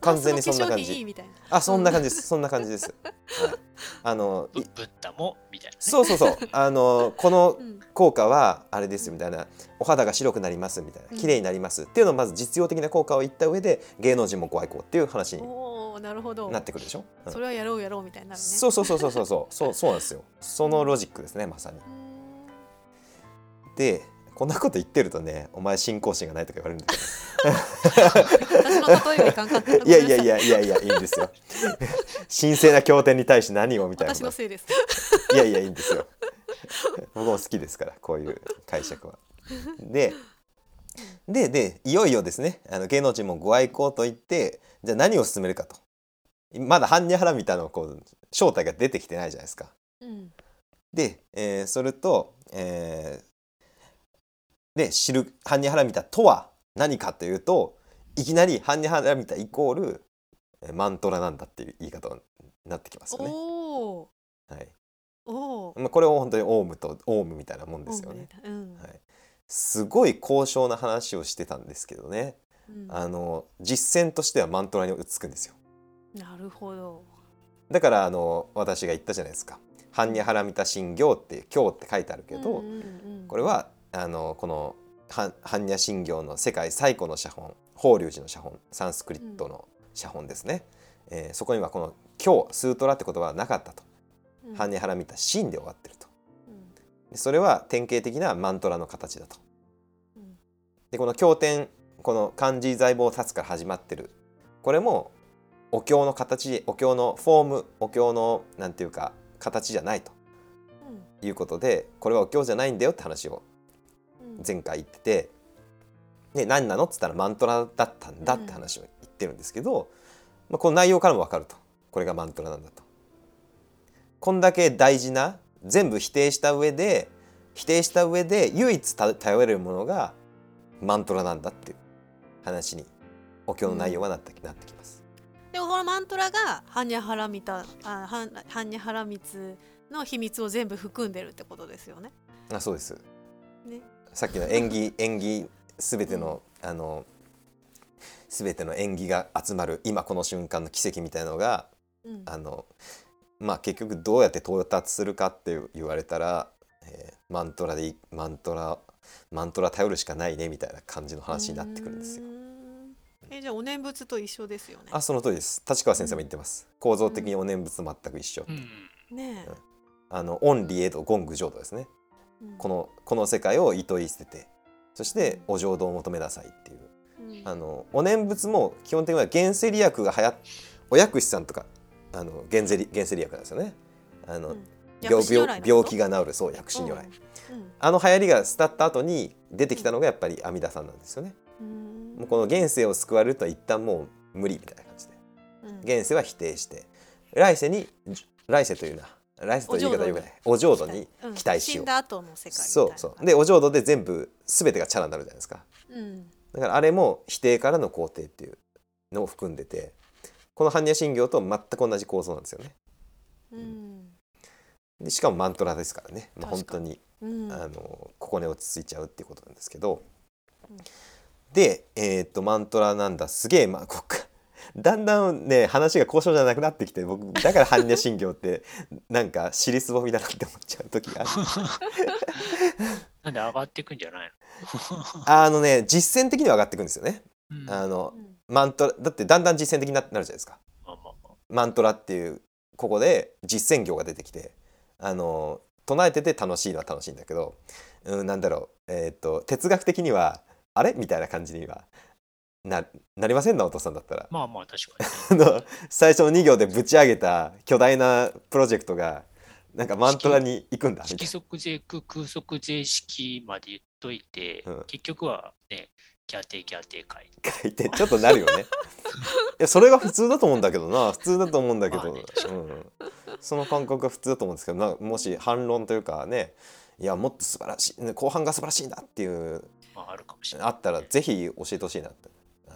完全にそんな感じ。あそんな感じです。そんな感じです、はい、あのいブブッダもみたいな、ね。そうそうそう。あのこの うん。効果はあれですよみたいな。お肌が白くなりますみたいな。綺麗になりますっていうのをまず実用的な効果を言った上で芸能人もご愛好っていう話になるほど。なってくるでしょ、うん、それはやろうやろうみたいになるね。そうそうそうそうそうそう。そうなんですよ。そのロジックですねまさに。でこんなこと言ってるとねお前信仰心がないとか言われるんだけど。い。やいやいやいやいやいいんですよ。神聖な経典に対して何をみたいな私のせいです。いやいやいいんですよ。僕も好きですからこういう解釈は。でででいよいよですねあの芸能人もご愛好と言ってじゃあ何を進めるかと。まだ般若ハラみたいなこう正体が出てきてないじゃないですか。うん。で、えーそれと、えーで知る般若ハラミタとは何かというといきなり般若ハラミタイコールえーマントラなんだっていう言い方になってきますよね。はい。まあ、これを本当にオウムとオウムみたいなもんですよね。うん。はい、すごい高尚な話をしてたんですけどね。うんあの実践としてはマントラに追いつくんですよ。なるほど。だからあの私が言ったじゃないですか「般若ハラミタ神行」って「経」って書いてあるけど、うんうんうん。これはあのこのは般若心経の世界最古の写本法隆寺の写本サンスクリットの写本ですね、えーそこにはこの「経」スートラって言葉はなかったと。うん。般若ハラミタ真で終わってると。うん。でそれは典型的なマントラの形だと。うん。でこの経典この漢字財宝立つから始まってる。これもお経の形お経のフォームお経のなんていうか形じゃないということでこれはお経じゃないんだよって話をうん。前回言っててで何なの？っつったらマントラだったんだって話を言ってるんですけど、まあ、この内容からも分かると。これがマントラなんだと。こんだけ大事な全部否定した上で否定した上で唯一た頼れるものがマントラなんだっていう話にお経の内容はなって,、なってきます。でもこのマントラがハンニャハラミタあハンハンニャハラミツの秘密を全部含んでるってことですよね。あそうですね。さっきの縁起縁起すべての、あのすべての縁起が集まる今この瞬間の奇跡みたいなのがうんあのまあ結局どうやって到達するかって言われたら、えーマントラでいマントラマントラ頼るしかないねみたいな感じの話になってくるんですよ。えじゃあお念仏と一緒ですよね。あその通りです。立川先生も言ってます。構造的にお念仏全く一緒、うん。ねえ。あのオンリエドゴング浄土ですね。うん。このこの世界をいとい捨ててそしてお浄土を求めなさいっていう。うん。あのお念仏も基本的には原生利薬が流行っお薬師さんとかあの原生利原生利薬なんですよね。あの、うん病病病気が治るそう薬師如来、うんあの流行りが伝った後に出てきたのがやっぱり阿弥陀さんなんですよね。うん。もうこの現世を救われるとは一旦もう無理みたいな感じで。うん。現世は否定して来世に来世というな来世という言い方はよくない。お浄土に。うん。期待しよう。死んそうそう。でお浄土で全部全てがチャラになるじゃないですか。うん。だからあれも否定からの肯定っていうのを含んでてこの般若心経と全く同じ構造なんですよね。うんでしかもマントラですからね、まあ、本当にうん。あのここに落ち着いちゃうっていうことなんですけど、うん。で、えーっとマントラなんだ。すげえまあこっかだんだんね話が交渉じゃなくなってきて僕だから般若心経って なんか尻すぼみだなって思っちゃう時がある。なんで上がっていくんじゃない あのね実践的には上がっていくんですよね。の、うん。あのうん。マントラだってだんだん実践的にななるじゃないですか。マントラっていうここで実践業が出てきてあの唱えてて楽しいのは楽しいんだけど、うん、なんだろう、えーっと哲学的にはあれ？みたいな感じにはななりませんなお父さんだったら。まあまあ確かに、最初の2行でぶち上げた巨大なプロジェクトがなんかマントラに行くんだ色即税空空即税式まで言っといて、うん。結局はね、ギャーテーギャーテー会。いて。ちょっとなるよね。いやそれが普通だと思うんだけどな。普通だと思うんだけど、まあね。うん、その感覚が普通だと思うんですけど。なもし反論というかね。いやもっと素晴らしい。ね後半が素晴らしいんだっていうまああるかもしれない。あったらぜひ教えてほしいなって。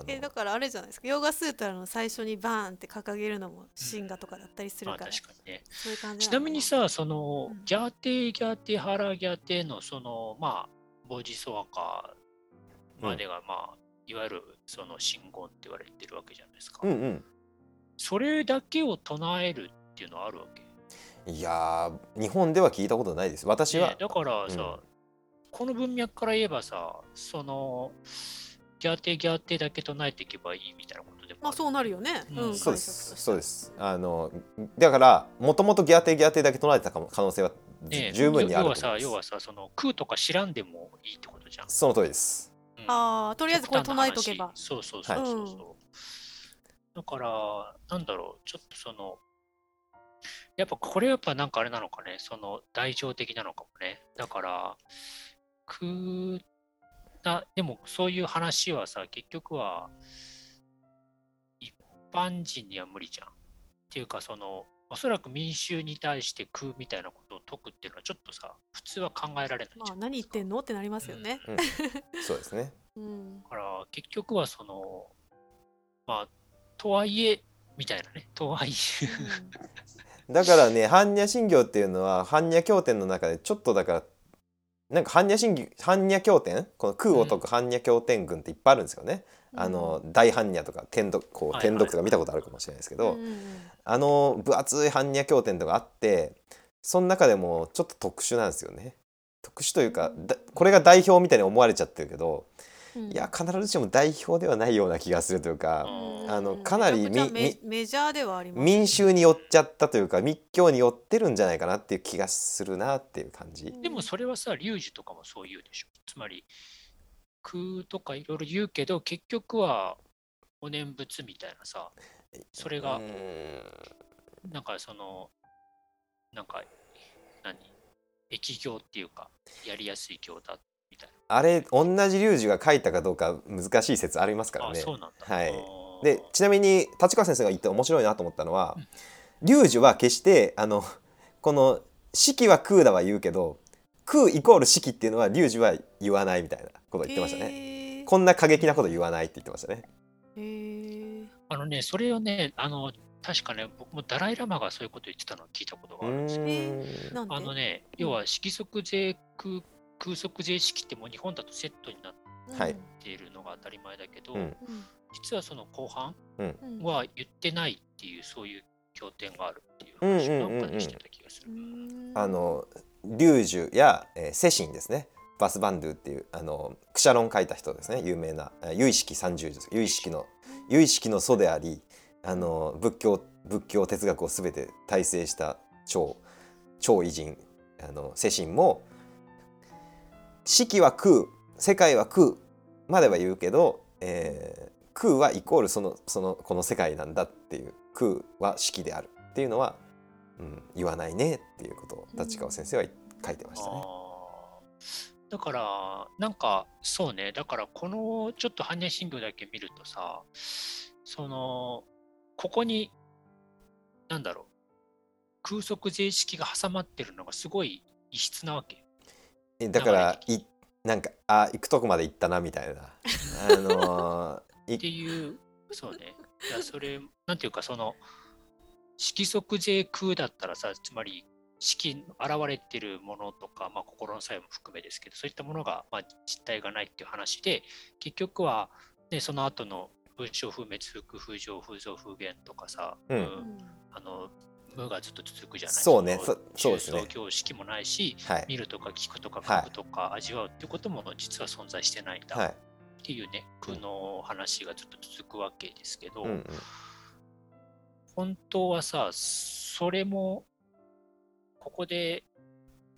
えだからあれじゃないですか。ヨガスートラの最初にバーンって掲げるのも神画とかだったりするまあから、確かにね。そういう感じちなみにさ、その、うん。ギャーテーギャーテーハラギャーテーのその、まあ、ボジソワカまでが、まあ、いわゆるその信言って言われてるわけじゃないですか。うんうん。それだけを唱えるっていうのはあるわけ？いやー日本では聞いたことないです。私は、ねだからさ、うん。この文脈から言えばさ、その、ギャーテーギャーテーだけ唱えていけばいいみたいなことでもまあそうなるよね、うん。うん、そうです。そうです。あのだからもともとギャーテーギャーテーだけ唱えてたかも可能性はじね十分にある要はさ、と思います。要はさ、その空とか知らんでもいいってことじゃん。その通りです。うんああとりあえずこれ唱えとけば。そうそうそうそう。そう、はいだから、なんだろう、ちょっとその、やっぱこれやっぱなんかあれなのかね、その代償的なのかもね。だから、くな、でもそういう話はさ、結局は、一般人には無理じゃん。っていうか、その、おそらく民衆に対して空みたいなことを解くっていうのはちょっとさ、普通は考えられない。まあ何言ってんのってなりますよね、そうですね。うん。だから結局はそのまあとはいえみたいなね。とはいえ。だからね般若心経っていうのは般若経典の中でちょっとだからなんか般若心経般若経典？この空を解く般若経典群っていっぱいあるんですよね、あの大般若とか天読こう天読とか見たことあるかもしれないですけど、あの分厚い般若経典とかあってその中でもちょっと特殊なんですよね。特殊というかだこれが代表みたいに思われちゃってるけどうん。いや必ずしも代表ではないような気がするというかうん。あのかなりメジャーではあります民衆に寄っちゃったというか密教に寄ってるんじゃないかなっていう気がするなっていう感じ。でもそれはさ龍樹とかもそう言うでしょ。つまり空とかいろいろ言うけど結局はお念仏みたいなさそれがなんかそのなんか何？疫行っていうかやりやすい行だみたいあれ同じ龍樹が書いたかどうか難しい説ありますかな、らね。あそうなんだ。はい。でちなみに立川先生が言って面白いなと思ったのは龍樹は決してあのこの「式は空だ」は言うけど空イコール式っていうのは龍樹は言わないみたいなことを言ってましたね。ねこんな過激なこと言わないって言ってましたね。へー。あのねそれをねあの確かね僕もダライ・ラマがそういうこと言ってたのを聞いたことうがあるんですよ。ーん。なんで？あのね、要は色即税空空即税式ってもう日本だとセットになっはい。ているのが当たり前だけど、うん。うん実はその後半うん。は言ってないっていうそういう経典があるっていううん話をなんかでしてた気がする。うん。あの龍樹や、えー、セシンですねバスバンドゥっていうあのクシャロン書いた人ですね有名な由意識三十です由意識の由意識の祖でありあの仏教仏教哲学をすべて大成した超超偉人あのセシンも四季は空世界は空までは言うけど、えー空はイコールそのそのこの世界なんだっていう空は四季であるっていうのは、うん、言わないねっていうことを立川先生は書いてましたね。だから、なんかそうね、だからこのちょっと般若心経だけ見るとさ、その、ここに、なんだろう、空即税式が挟まってるのがすごい異質なわけ。えだからいなんかあ行くとこまで行ったなみたいな。あのー いっていう、そうね。いや、それ、なんていうか、その、色即税空だったらさ、つまり、式現れてるものとか、まあ、心の作用も含めですけど、そういったものが、まあ、実体がないっていう話で、結局は、ね、その後の文章風滅風風上風増風減とかさ、うん。うんあの無がずっと続くじゃないそうねのそそうですね。重層形式もないし、はい。見るとか聞くとかはい書くとか味わうっていうことも実は存在してないんだ。はい。っていうね、空の話がずっと続くわけですけど、うんうん。本当はさ、それも、ここで、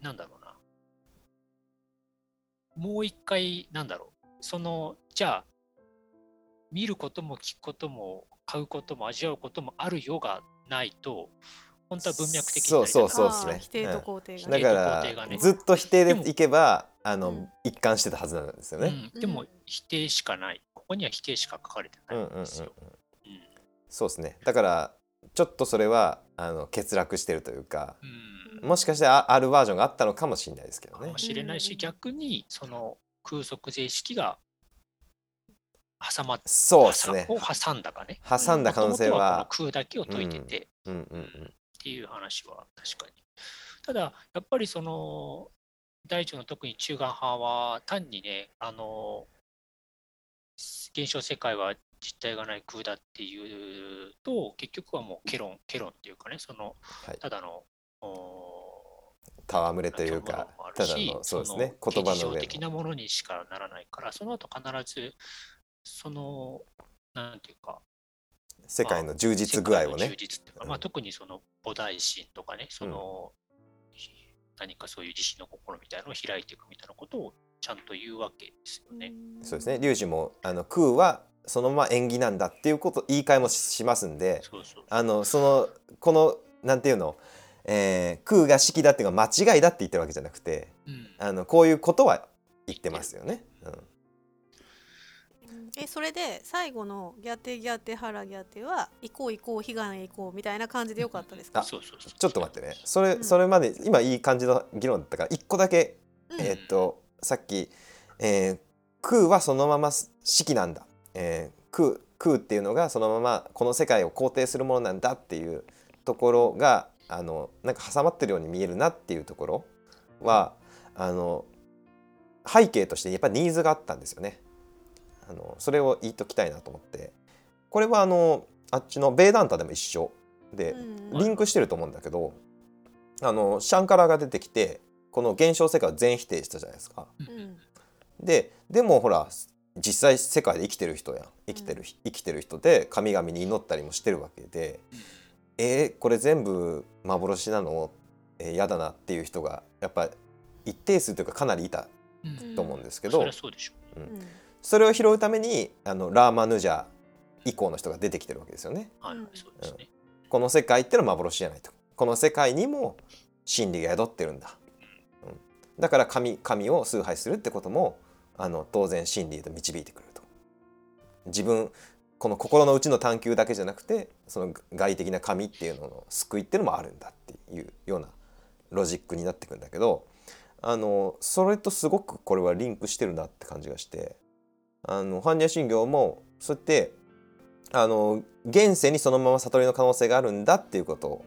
なんだろうな、もう一回、なんだろう、その、じゃあ、見ることも聞くことも買うことも味わうこともあるよがないと本当は文脈的にそうそうそうあーっすね否定と肯定が。だね。か否定と肯定がね。らずっと否定でいけばあの、うん。一貫してたはずなんですよね。うん、でもうん否定しかない。ここには否定しか書かれてないうんうんうんうんん。ですよ。うん。そうですね。だからちょっとそれはあの欠落してるというかうんもしかしてああるバージョンがあったのかもしれないですけどねかも。しれないし、うん逆にその空則税式が挟まっそうですねを挟んだかね。挟んだ可能性は空だけを解いてて、うんうんうんっていう話は確かに。ただ、やっぱりその、第一の特に中間派は、単にね、あの、現象世界は実体がない空だっていうと、結局はもうケロン、ケロンっていうかね、その、はいただの、お戯れというかただのそうですね言葉の上の。的なものにしかならないから、その後必ず、その、なんていうか、世界の充実具合をね。実っていうか、うん。まあ、特にその菩提心とかね、その、何かそういう自信の心みたいなのを開いていくみたいなことをちゃんと言うわけですよね。そうですね。龍樹もあの空はそのまま縁起なんだっていうこと言い換えもししますんでそあのそのこのなんていうの、えー空が式だっていうのが間違いだって言ってるわけじゃなくてうん。あのこういうことは言ってますよね。うん。えそれで最後のギャテギャテハラギャテは行こう行こう悲願へ行こうみたいな感じでよかったですか？そうそうそうちょっと待ってね。それうん。それまで今いい感じの議論だったから一個だけうん。えーっとさっき、えー空はそのまま式なんだ、えー空空っていうのがそのままこの世界を肯定するものなんだっていうところがあのなんか挟まってるように見えるなっていうところはあの背景としてやっぱりニーズがあったんですよね。あのそれを言いときたいなと思って。これはあのあっちのベーダンタでも一緒で、うんリンクしてると思うんだけどあのシャンカラが出てきてこの現象世界を全否定したじゃないですか。うん。ででもほら実際世界で生きてる人やん。生きてる、生きてる人で神々に祈ったりもしてるわけで、えーこれ全部幻なの？えー嫌だなっていう人がやっぱ一定数というかかなりいたうん。と思うんですけそど、うん。それを拾うためにあのラーマヌジャ以降の人が出てきてるわけですよね。う。はいうん、そうですね。この世界ってのは幻じゃないと。この世界にも真理が宿ってるんだ、うん、だから神神を崇拝するってこともあの当然真理へと導いてくると。自分この心の内の探求だけじゃなくてその外的な神っていうのの救いっていうのもあるんだっていうようなロジックになってくんだけどあのそれとすごくこれはリンクしてるなって感じがしてあの般若心経もそうやってあの現世にそのまま悟りの可能性があるんだっていうことを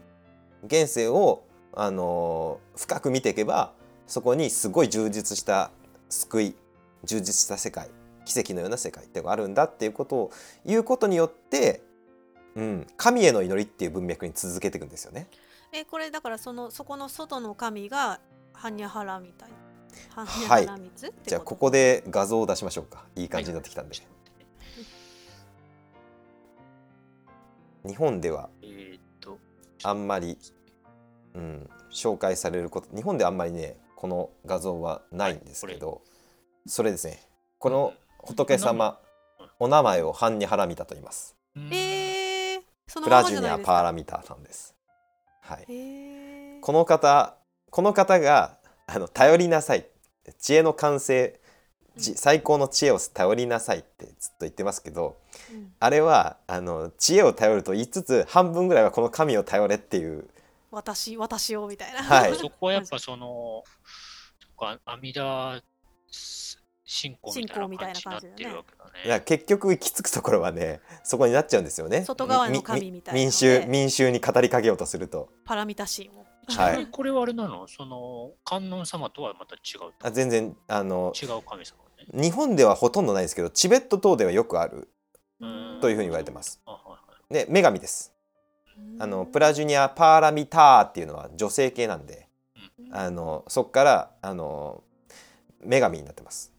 現世をあの深く見ていけばそこにすごい充実した救い充実した世界奇跡のような世界っていうのがあるんだっていうことを言うことによって、うん、神への祈りっていう文脈に続けていくんですよね。えこれだからそのそこの外の神がハニャハラみたいな。ハニャはいハラミツってじゃあここで画像を出しましょうか。いい感じになってきたんで、日本ではえーっと、あんまり、うん、紹介されること日本であんまりねこの画像はないんですけど、それですね。この仏様お名前をハンニハラミタと言います。うん。えー、そのプラジュニアパー。ラミタさんです、はい、へー。この方この方があの頼りなさい。知恵の完成ち最高の知恵を頼りなさいってずっと言ってますけどうん。あれはあの知恵を頼ると言いつつ半分ぐらいはこの神を頼れっていう。私私をみたいな。はい。そこはやっぱその、阿弥陀信仰みたいな感じになってるわけだね。いや結局行き着くところはねそこになっちゃうんですよね。外側の神みたいな民衆民衆に語りかけようとすると。パラミタ神を。はいこれはあれなの？その観音様とはまた違うあ全然あの違う神様ね。日本ではほとんどないですけどチベット等ではよくあるうん。というふうに言われてます。で女神です。あのプラジュニア・パーラミターっていうのは女性系なんであのそこからあの女神になってます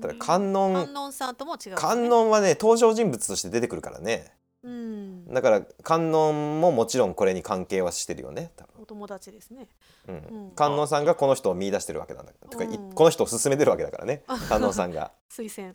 ただ観音観音さんとも違う、観音はね登場人物として出てくるからね。うん。だから観音ももちろんこれに関係はしてるよね多分。お友達ですね。うん。うん。観音さんがこの人を見出してるわけなんだてかいうん。この人を勧めてるわけだからね。観音さんが、推薦、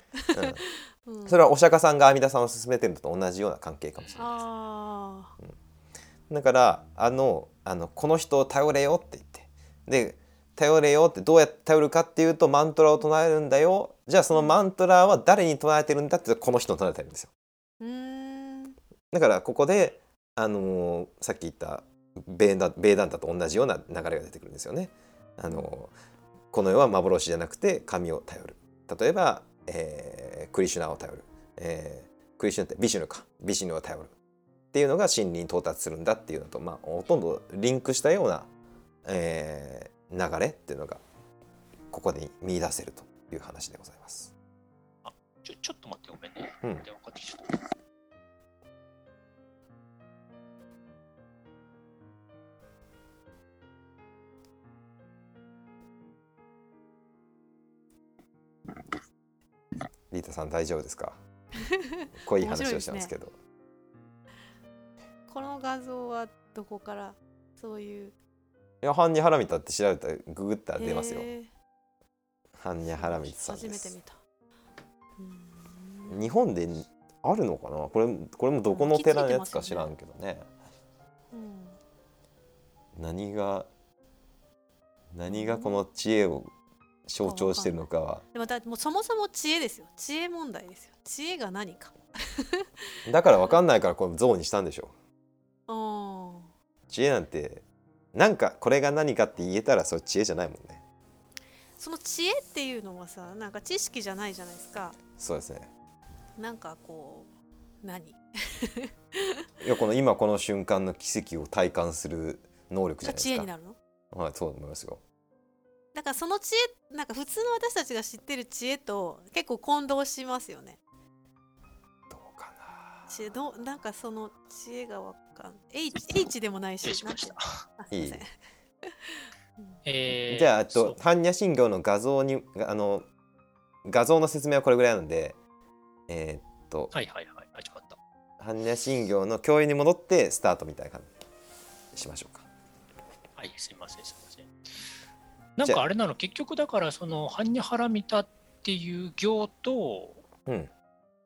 うん、うん。それはお釈迦さんが阿弥陀さんを勧めてるのと同じような関係かもしれないああだからあのあのこの人を頼れよって言って。で頼れよってどうやって頼るかっていうとマントラを唱えるんだよ。じゃあそのマントラは誰に唱えてるんだってこの人に唱えてるんですよ。だからここで、あのーさっき言ったベーダベーダンタと同じような流れが出てくるんですよね。あのーこの世は幻じゃなくて神を頼る。例えば、えークリシュナを頼る、えークリシュナってビシュヌか。ビシュヌを頼る。っていうのが真理に到達するんだっていうのと、まあ、ほとんどリンクしたような、えー流れっていうのがここで見出せるという話でございます。ちょちょっと待って、ごめんね。うん電話かかってきちゃった。リータさん大丈夫ですか？濃い話をしてますけど。この画像はどこからそういういやハンニャハラミタって調べたらググったら出ますよ。ハンニャハラミタさんです。初めて見。た。日本であるのかな？これこれもどこの寺のやつか知らんけどね。うん。何が何がこの知恵を象徴してるのかは。でもだもうそもそも知恵ですよ。知恵問題ですよ。知恵が何か。だから分かんないからこれ像にしたんでしょ。うん。知恵なんてなんかこれが何かって言えたらそれ知恵じゃないもんね。その知恵っていうのはさなんか知識じゃないじゃないですか。そうですね。なんかこう何？いやこの今この瞬間の奇跡を体感する能力じゃないですか。知恵になるの？はいそう思いますよ。だからその知恵なんか普通の私たちが知ってる知恵と結構混同しますよね。どうかな。知恵どうなんかその知恵がわかん H, H でもないししました。いいい。えーじゃあと般若心経の画像にあの画像の説明はこれぐらいなのでえーっとはいはいはい、始まった。般若心経の教員に戻ってスタートみたいな感じしましょうか。はい、すいません、すいません。なんかあれなの、結局だから、その、ハンニャハラミタっていう行と、うん。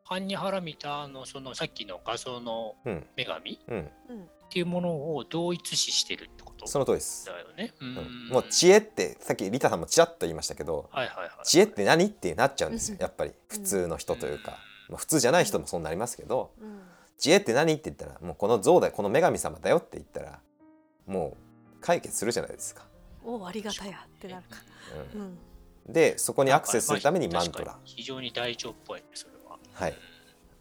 ハンニャハラミタのそのさっきの画像のうん。女神っうん。うん。ていうものを同一視してるってこと。その通りです、だよね。ううん。んもう知恵ってさっきリタさんもちらっと言いましたけどはいはいはい。知恵って何ってなっちゃうんですようん。やっぱり。普通の人というか、まあ、普通じゃない人もそうなりますけどうん。知恵って何って言ったらもうこの像だよこの女神様だよって言ったらもう解決するじゃないですか、おありがたやってなるか。ううん。ん、でそこにアクセスするためにマントラ。非常に大乗っぽいね、それは。はい。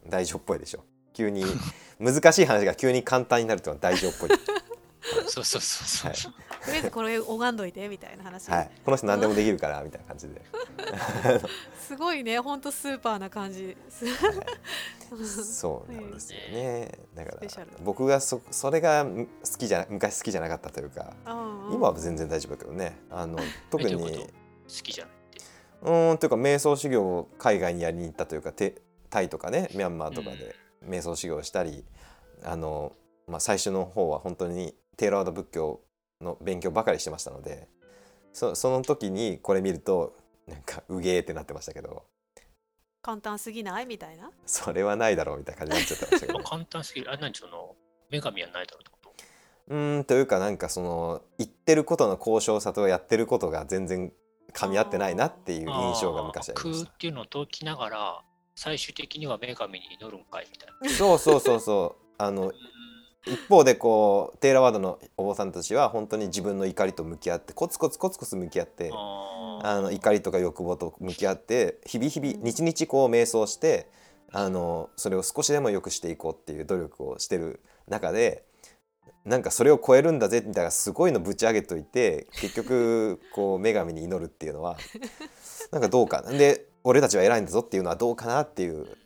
大丈夫っぽいでしょ。急に難しい話が急に簡単になるというのは大丈夫っぽい、そうそうそうそう。はい。とりあえずこれ拝んどいてみたいな話、はい、この人何でもできるからみたいな感じで、すごいね。ほんとスーパーな感じ。そうなんですよね。だから僕がそそれがむ好きじゃ昔好きじゃなかったというかうんうん今は全然大丈夫だけどね。あの特に好きじゃないって。うーんというか瞑想修行を海外にやりに行ったというかてタイとかねミャンマーとかで瞑想修行をしたり、あの、まあ、最初の方は本当にテーラワード仏教の勉強ばかりしてましたのでそその時にこれ見るとなんかうげーってなってましたけど簡単すぎない？みたいな？それはないだろうみたいな感じになっちゃってましたけど、簡単すぎる。あ、何その、女神はないだろうってことうーんというかなんかその言ってることの高尚さとやってることが全然噛み合ってないなっていう印象が昔ありまし空っていうのを解きながら、最終的には女神に祈るんかいみたいな。た。そうそうそうそうあの一方でこうテーラワードのお坊さんたちは本当に自分の怒りと向き合ってコツコツコツコツ向き合ってああの怒りとか欲望と向き合って日々日々日々こう瞑想してあのそれを少しでも良くしていこうっていう努力をしてる中でなんかそれを超えるんだぜみたいなすごいのぶち上げといて結局こう女神に祈るっていうのはなんかどうかなで俺たちは偉いんだぞっていうのはどうかなっていう、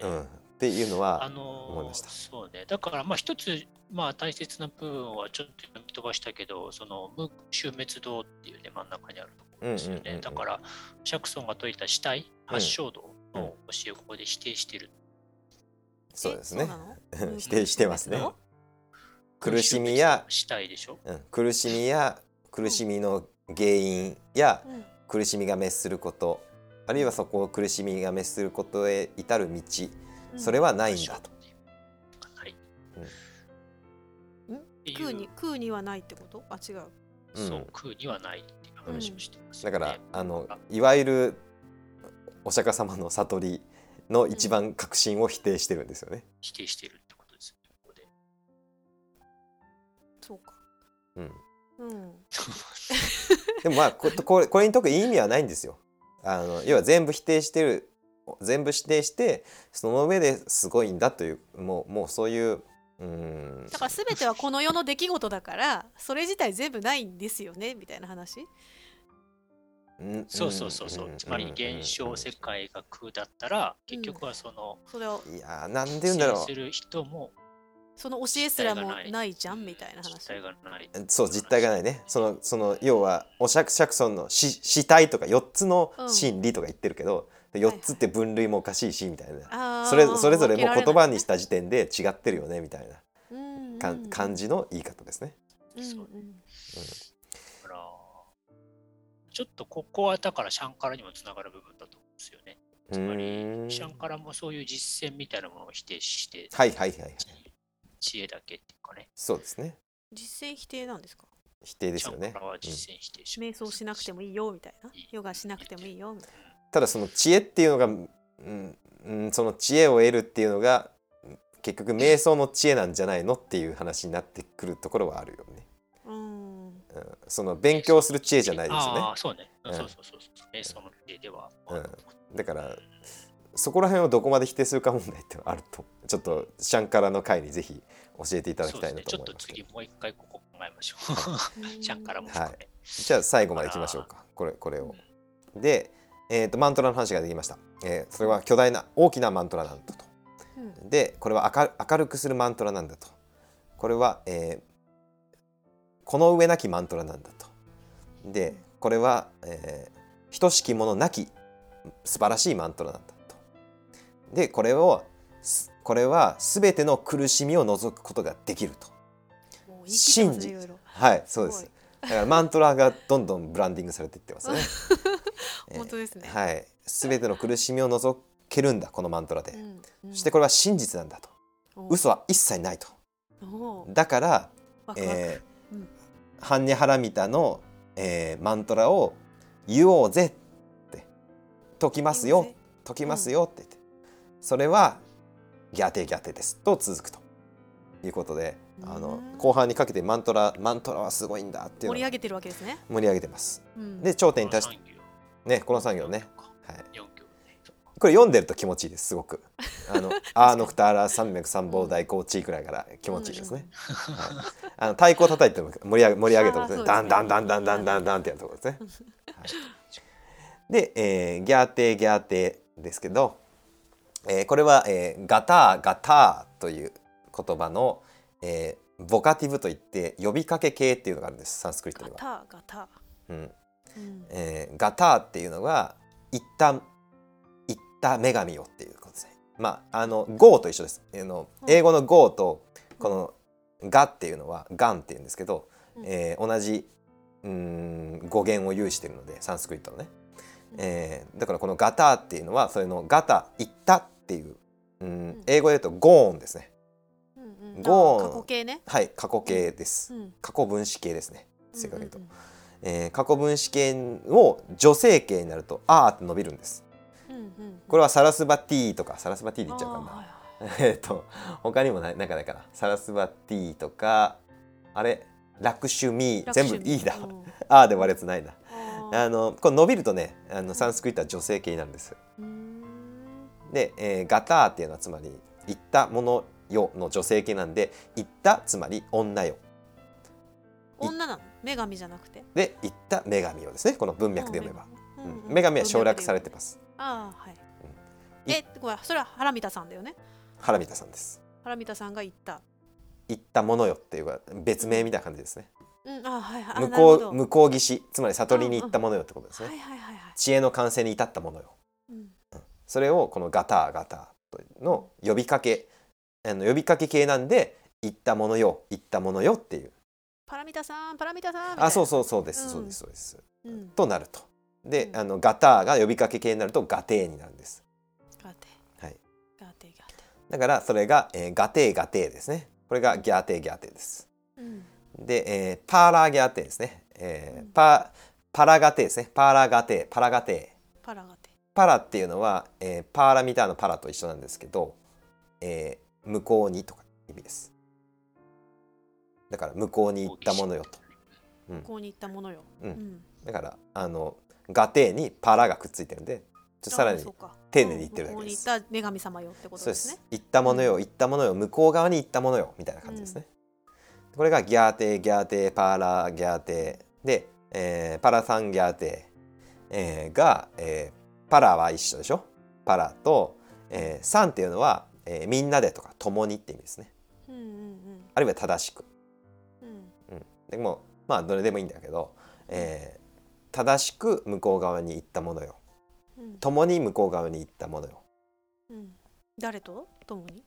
うん、っていうのはあのー思いました。そうね。だから、まあ、一つ、まあ、大切な部分はちょっと読み飛ばしたけど、その、無臭滅道っていうね、真ん中にあるところですよね。うんうんうんうん。だから、シャクソンが説いた死体、発祥道の教えをここで否定してる。そうですね。否定してますね。苦しみや、したいでしょ？うん、苦しみや苦しみの原因や苦しみが滅することあるいはそこを苦しみが滅することへ至る道うんそれはないんだと。空に。空にはないってこと？あ違う。うん。そう、空にはないっていう話をしてますよね、だからあのいわゆるお釈迦様の悟りの一番核心を否定してるんですよね。否定してるってことですよね、ここで。そうか。うん、うん。でもまあここれこれに特に意味はないんですよ。あの要は全部否定してる全部否定してその上ですごいんだというもうもうそういううん。だから全てはこの世の出来事だからそれ自体全部ないんですよねみたいな話？うんそうそうそうそう。んつまり現象世界が空だったら、結局はその、それをいやーなんで言うんだろ支援する人もその教えすらもない。じゃんみたいな実話体がない。うそう実体がないね。そのその要はお釈釈尊の死死体とか4つの真理とか言ってるけど、で4つって分類もおかしいしみたいな、それそれぞれもう言葉に分した時点で違ってるよねみたいな。感じの言い方ですね。うんうん。だから、ちょっとここはだからシャンカラにもつながる部分だと思うんですよね。つまうーん。り、シャンカラもそういう実践みたいなものを否定して、はいはいはいはい。知恵だけっていうかね。そうですね。実践否定なんですか？否定ですよね。シャンカラは実践否定し瞑想しなくてもいいよみたいな。ヨガしなくてもいいよみたいただその知恵っていうのが、うんうん、その知恵を得るっていうのが結局瞑想の知恵なんじゃないのっていう話になってくるところはあるよね。なうんうん、その勉強する知恵じゃないですよねああ、そうね。うんそうそうそうそう。瞑想の知恵では。うんだからそこら辺をどこまで否定するか問題ってあるとちょっとシャンカラの回にぜひ教えていただきたいなとそうですね。ちょっと思いますけど次もう一回ここ考えましょう。シャンカラも含め。じゃあ最後までいきましょうかこれこれを。で、えー、とマントラの話ができました、えーそれは巨大な大きなマントラなんだと。うんでこれは明る明るくするマントラなんだと。これは、えーこの上なきマントラなんだと。でこれは、えー、等しきものなき素晴らしいマントラなんだと。でこれをすこれは全ての苦しみを除くことができると。信じはいそうですすだからマントラがどんどんブランディングされていってますね。え ー本当ですね。はい、全ての苦しみを除けるんだこのマントラで。うんうん。そしてこれは真実なんだと。お嘘は一切ないと。おだから、ワクワク。えーうん。ハンニャハラミタの、えーマントラを言おうぜって。解きますよ。解きますよって言って、それはギャテギャテですと続くと。いうことであのうん。後半にかけてマントラマントラはすごいんだっていう盛り上げてるわけですね。盛り上げてます。うん。で頂点に達しねこの産業ね、業はい。これ読んでると気持ちいいですすごく。あのアーノクターラ三脈三宝大高地くらいから気持ちいいですね。はい、あの太鼓を叩いても盛り上げ盛り上げたことね。あーそうですねダンダンダンダンダンダンダンってやるところですね。はい、で、えーギャーテーギャーテーですけど、えーこれは、えーガターガターという言葉の、えーボカティブといって呼びかけ形っていうのがあるんですサンスクリットガでは。タガタうんうんえーガターっていうのが一旦言った女神よっていうことですね。まああの GO と一緒です。あのうん英語の GO とこのガっていうのはガンっていうんですけど、うんえー同じうーん語源を有しているのでサンスクリットのね、えーだからこのガターっていうのはそれのガタ言ったっていううん英語で言うとゴーンですね。うんうんゴーンあ過去形ねはい過去形です。うん過去分詞形ですね。正確に言うと。うんえー過去分詞形を女性形になると「あー」って伸びるんです。うんうんうんこれはサラスバティとかサラスバティで言っちゃうかな。えっと他にもないなんかないかなサラスバティとかあれ？ラクシュミー全部いいだ。うんあーで割れつないな。あのこれ伸びるとねあのサンスクリットは女性形になるんです。で、えーガターっていうのはつまり言ったものよの女性形なんで言ったつまり女よ。女なの？女神じゃなくて？で言った女神よですねこの文脈で読めば。うんうんうん女神は省略されてます。ああはいいえこれそれはハラミタさんだよねハラミタさんです。ハラミタさんが言った言ったものよっていうか別名みたいな感じですね。うんあはいはいあ向こう向こう岸つまり悟りに行ったものよってことですね。はいはいはいはい知恵の完成に至ったものよ。うんそれをこのガターガターの呼びかけあの呼びかけ形なんで言ったものよ言ったものよっていうパラミタさんパラミタさんあそうそうそうです、うん。そうですそうです。うん。となると。で、うん。あのガターが呼びかけ形になるとガテーになるんです。ガテ。はい。ガテガテ。だからそれが、えーガテーガテーですね。これがギャーテーギャーテーです。うん。で、えーパーラーギャーテーですね、えーうん。パパラガテーですね。パーラガテーパラガテ。ーパラガテ。パラっていうのは、えーパーラミターのパラと一緒なんですけど、えー向こうにとか意味ですだから向こうに行ったものよと。ここに行ったものよ。うん。ん。だからあのガテーにパラがくっついてるんでちょさらに丁寧に言ってるだけです。行った女神様よってことですす。行ったものよ行ったものよ向こう側に行ったものよみたいな感じですね、これがギャーテーギャーテーパーラギャーテー。で、えーパラサンギャーテー、えーが、えーパラは一緒でしょ？パラと、えーサンっていうのは、えーみんなでとか共にって意味ですね。うんうんあるいは正しく、うんうんでもまあどれでもいいんだけど、えー正しく向こう側に行ったものよ。うん。共に向こう側に行ったものよ。うん。誰と？共に？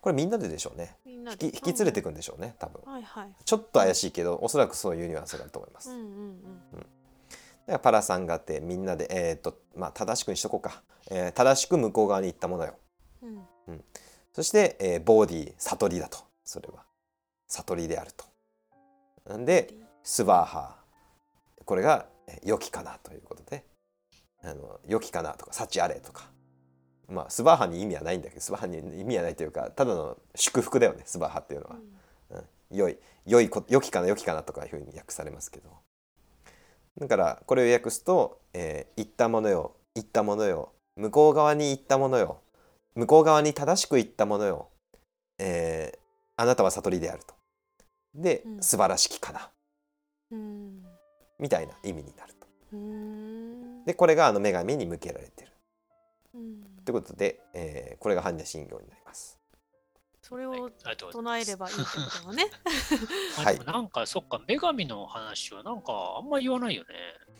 これみんなででしょうね。引き引き連れていくんでしょうね多分。はいはい。ちょっと怪しいけどおそらくそういうニュアンスがあると思います、うんうんだからパラさんがあってみんなでえっ、とまあ正しくにしとこうか、えー正しく向こう側に行ったものよ。うん。うん。そして、えーボーディー悟りだと。それは。悟りであるとなんでスバーハー。これがえー良きかなということで。あの良きかなとか幸あれとか。まあスバーハに意味はないんだけどスバーハに意味はないというかただの祝福だよねスバーハっていうのは、うん、良い良いこ良きかな良きかなとかいうふうに訳されますけど。だからこれを訳すと、えー言ったものよ言ったものよ向こう側に行ったものよ向こう側に正しく言ったものよ、えーあなたは悟りであるとで、うん。素晴らしきかな。うん。みたいな意味になると。うん。でこれがあの女神に向けられてる。うん。ということで、えーこれが般若心経になります。それを唱えればいいってことだねまあ はいなんか、そっか、女神の話はなんかあんま言わないよね。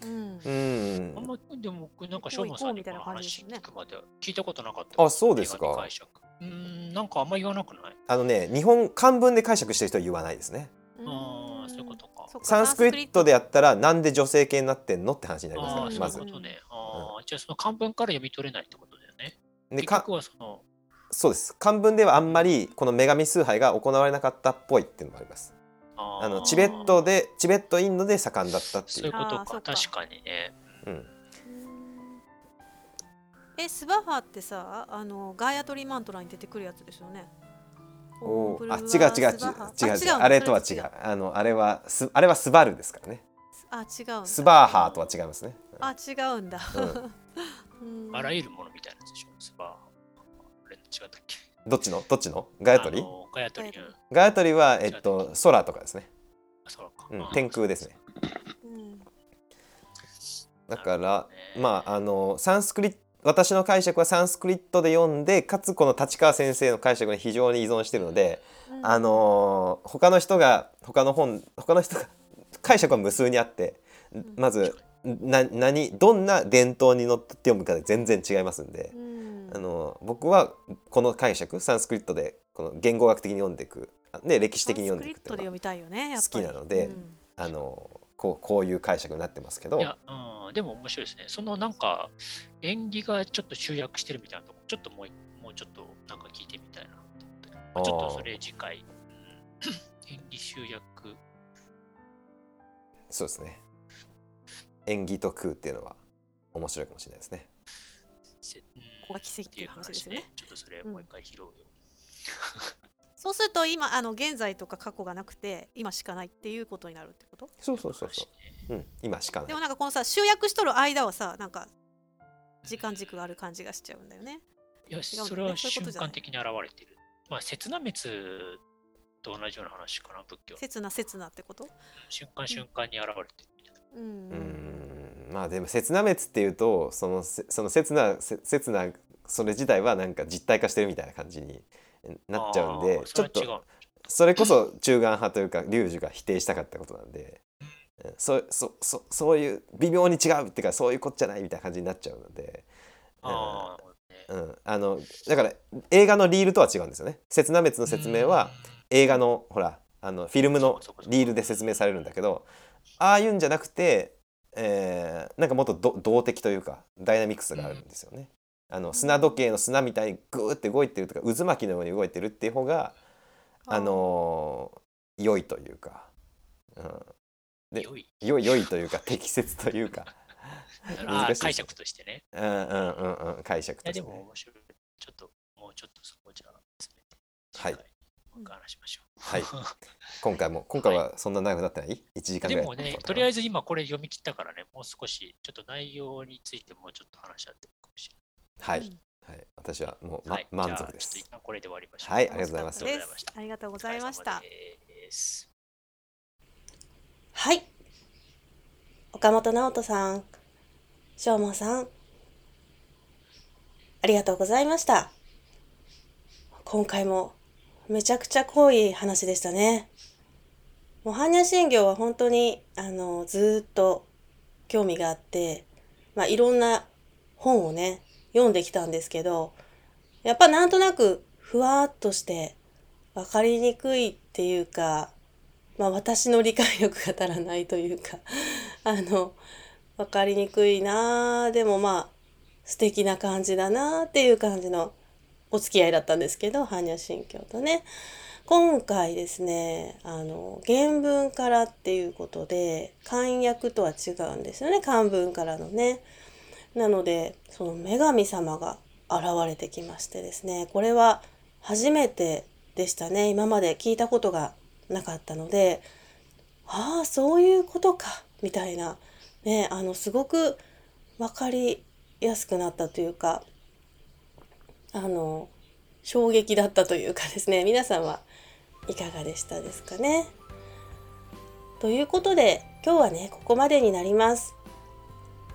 うん。うーん。あんま、でも、なんか、しょうまさんにこのこう行こうみたいな感じですよね。話聞くまでは聞いたことなかった。あそうですか。解釈うーん、なんかあんま言わなくない？あのね日本漢文で解釈してる人は言わないですね。ああ、そういうことか。サンスクリットでやったらなんで女性系になってんのって話になりますああ、そうからまずいうことね。ああ、じゃあその漢文から読み取れないってことだよね。でか結局はその、そうです。漢文ではあんまりこの女神崇拝が行われなかったっぽいっていうのもあります。ああのチベットでチベットインドで盛んだったってそういいううことか。確かにね。うんえスバハってさあのガーヤトリマントラに出てくるやつですよね。おーあ違う違う違う違う違う。あ違うのあれとは違う。あのあれはすあれはスバルですからね。あ違うんだ。スバーハーとは違いますね。あ違うんだ、うん。あらゆるものみたいなやつでしょ。スパあれ違ったっけ？どっちの？どっちの？ガヤトリガヤトリ。ガヤトリはえっと空とかですね、あ、そうか。うんあ、天空ですね。うん。だから、まああのサンスクリット私の解釈はサンスクリットで読んでかつこの立川先生の解釈に非常に依存してるので、うん。あのー他の人が他の本他の人が解釈は無数にあってまずな何どんな伝統にのって読むかで全然違いますんでう、ん。あの僕はこの解釈サンスクリットでこの言語学的に読んでいく。で歴史的に読んでいくっていうのはサンスクリットで読みたいよねやっぱり。好きなのでうん。あのこうこういう解釈になってますけどいや、うん、でも面白いですね。そのなんか、演技がちょっと集約してるみたいなとこ、ちょっともうもうちょっとなんか聞いてみたいなと思って。まあちょっとそれ次回、うん 演技集約、そうですね縁起と空っていうのは面白いかもしれないですね。せうんここが奇跡っていう話ですよね。ちょっとそれもう一回拾うよ。そうすると今あの現在とか過去がなくて今しかないっていうことになるってこと？そうそうそうそう。うん、今しかないでも。なんかこのさ集約しとる間はさなんか時間軸がある感じがしちゃうんだよね。いや、ねそれは瞬そういうことじゃない間的に現れてる。まあ、刹那滅と同じような話かな、仏教。刹那刹那ってこと？瞬間瞬間に現れてるみたいな。うんうーんまあでも刹那滅っていうとそのせその刹那せ刹那それ自体はなんか実体化してるみたいな感じになっちゃうんでちょっとそれこそ中眼派というか龍樹が否定したかったことなんでうんそそそそういう微妙に違うっていうかそういうことじゃないみたいな感じになっちゃうので、うん。あうん、あのだから映画のリールとは違うんですよね。刹那滅の説明は映画のほらあのフィルムのリールで説明されるんだけどああいうんじゃなくて、えーなんかもっとど動的というかダイナミクスがあるんですよね。あの砂時計の砂みたいにグーって動いてるとか渦巻きのように動いてるっていう方があのー良いというか、うん、で良い。良い良いというか適切というか、あ難しい解釈としてね。うんうんうんうん解釈として、ね。も面白い。ちょっと、もうちょっとそこじゃあ詰めて、はい話しましょう。はい 今回も今回はそんな長くなってない ?1 時間ぐらいでもね、とりあえずず今これ読み切ったからね、もう少し、ちょっと内容についてもうちょっと話し合ってはい、うんはい、私はもう。まはい、満足です一。旦これで終わりましょう。はいありがとうございますありがとうございました。ありがとうございましたお疲れ様ですはい。岡本直人さん、しょうもさん、ありがとうございました。今回もめちゃくちゃ濃い話でしたね。もう般若心経は本当にあのずーっと興味があって、まあ、いろんな本をね読んできたんですけどやっぱなんとなくふわっとして分かりにくいっていうかまあ私の理解力が足らないというか あの分かりにくいなあでもまあ素敵な感じだなっていう感じのお付き合いだったんですけど般若心経とね今回ですねあの原文からっていうことで漢訳とは違うんですよね漢文からのね。なのでその女神様が現れてきましてですねこれは初めてでしたね今まで聞いたことがなかったのでああそういうことかみたいなねあのすごく分かりやすくなったというかあの衝撃だったというかですね皆さんはいかがでしたですかね。ということで今日はねここまでになります。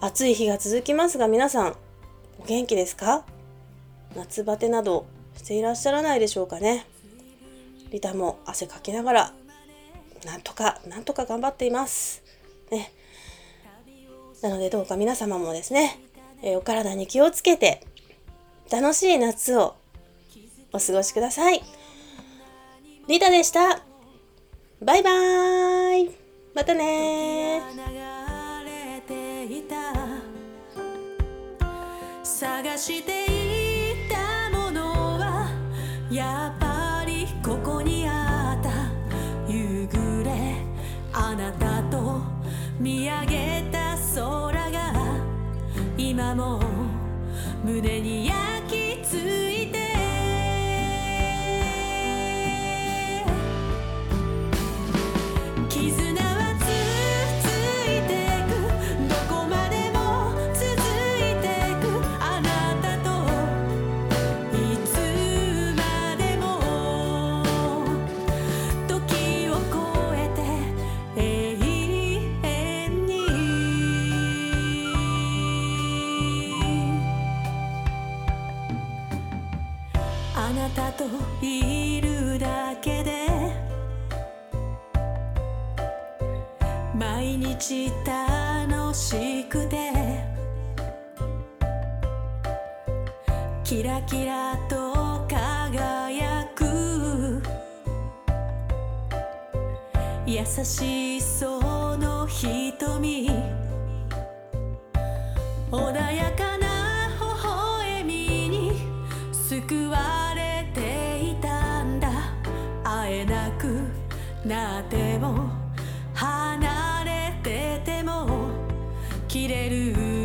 暑い日が続きますが皆さんお元気ですか？夏バテなどしていらっしゃらないでしょうかね。リタも汗かきながらなんとかなんとか頑張っています。ね。なのでどうか皆様もですね、えーお体に気をつけて楽しい夏をお過ごしください。リタでした。バイバーイ。またねー。た。探していたものはやっぱりここにあった。夕暮れあなたと見上げた空が今も胸にといるだけで毎日楽しくてキラキラと輝く優しそうの瞳穏やかなっても離れてても切れる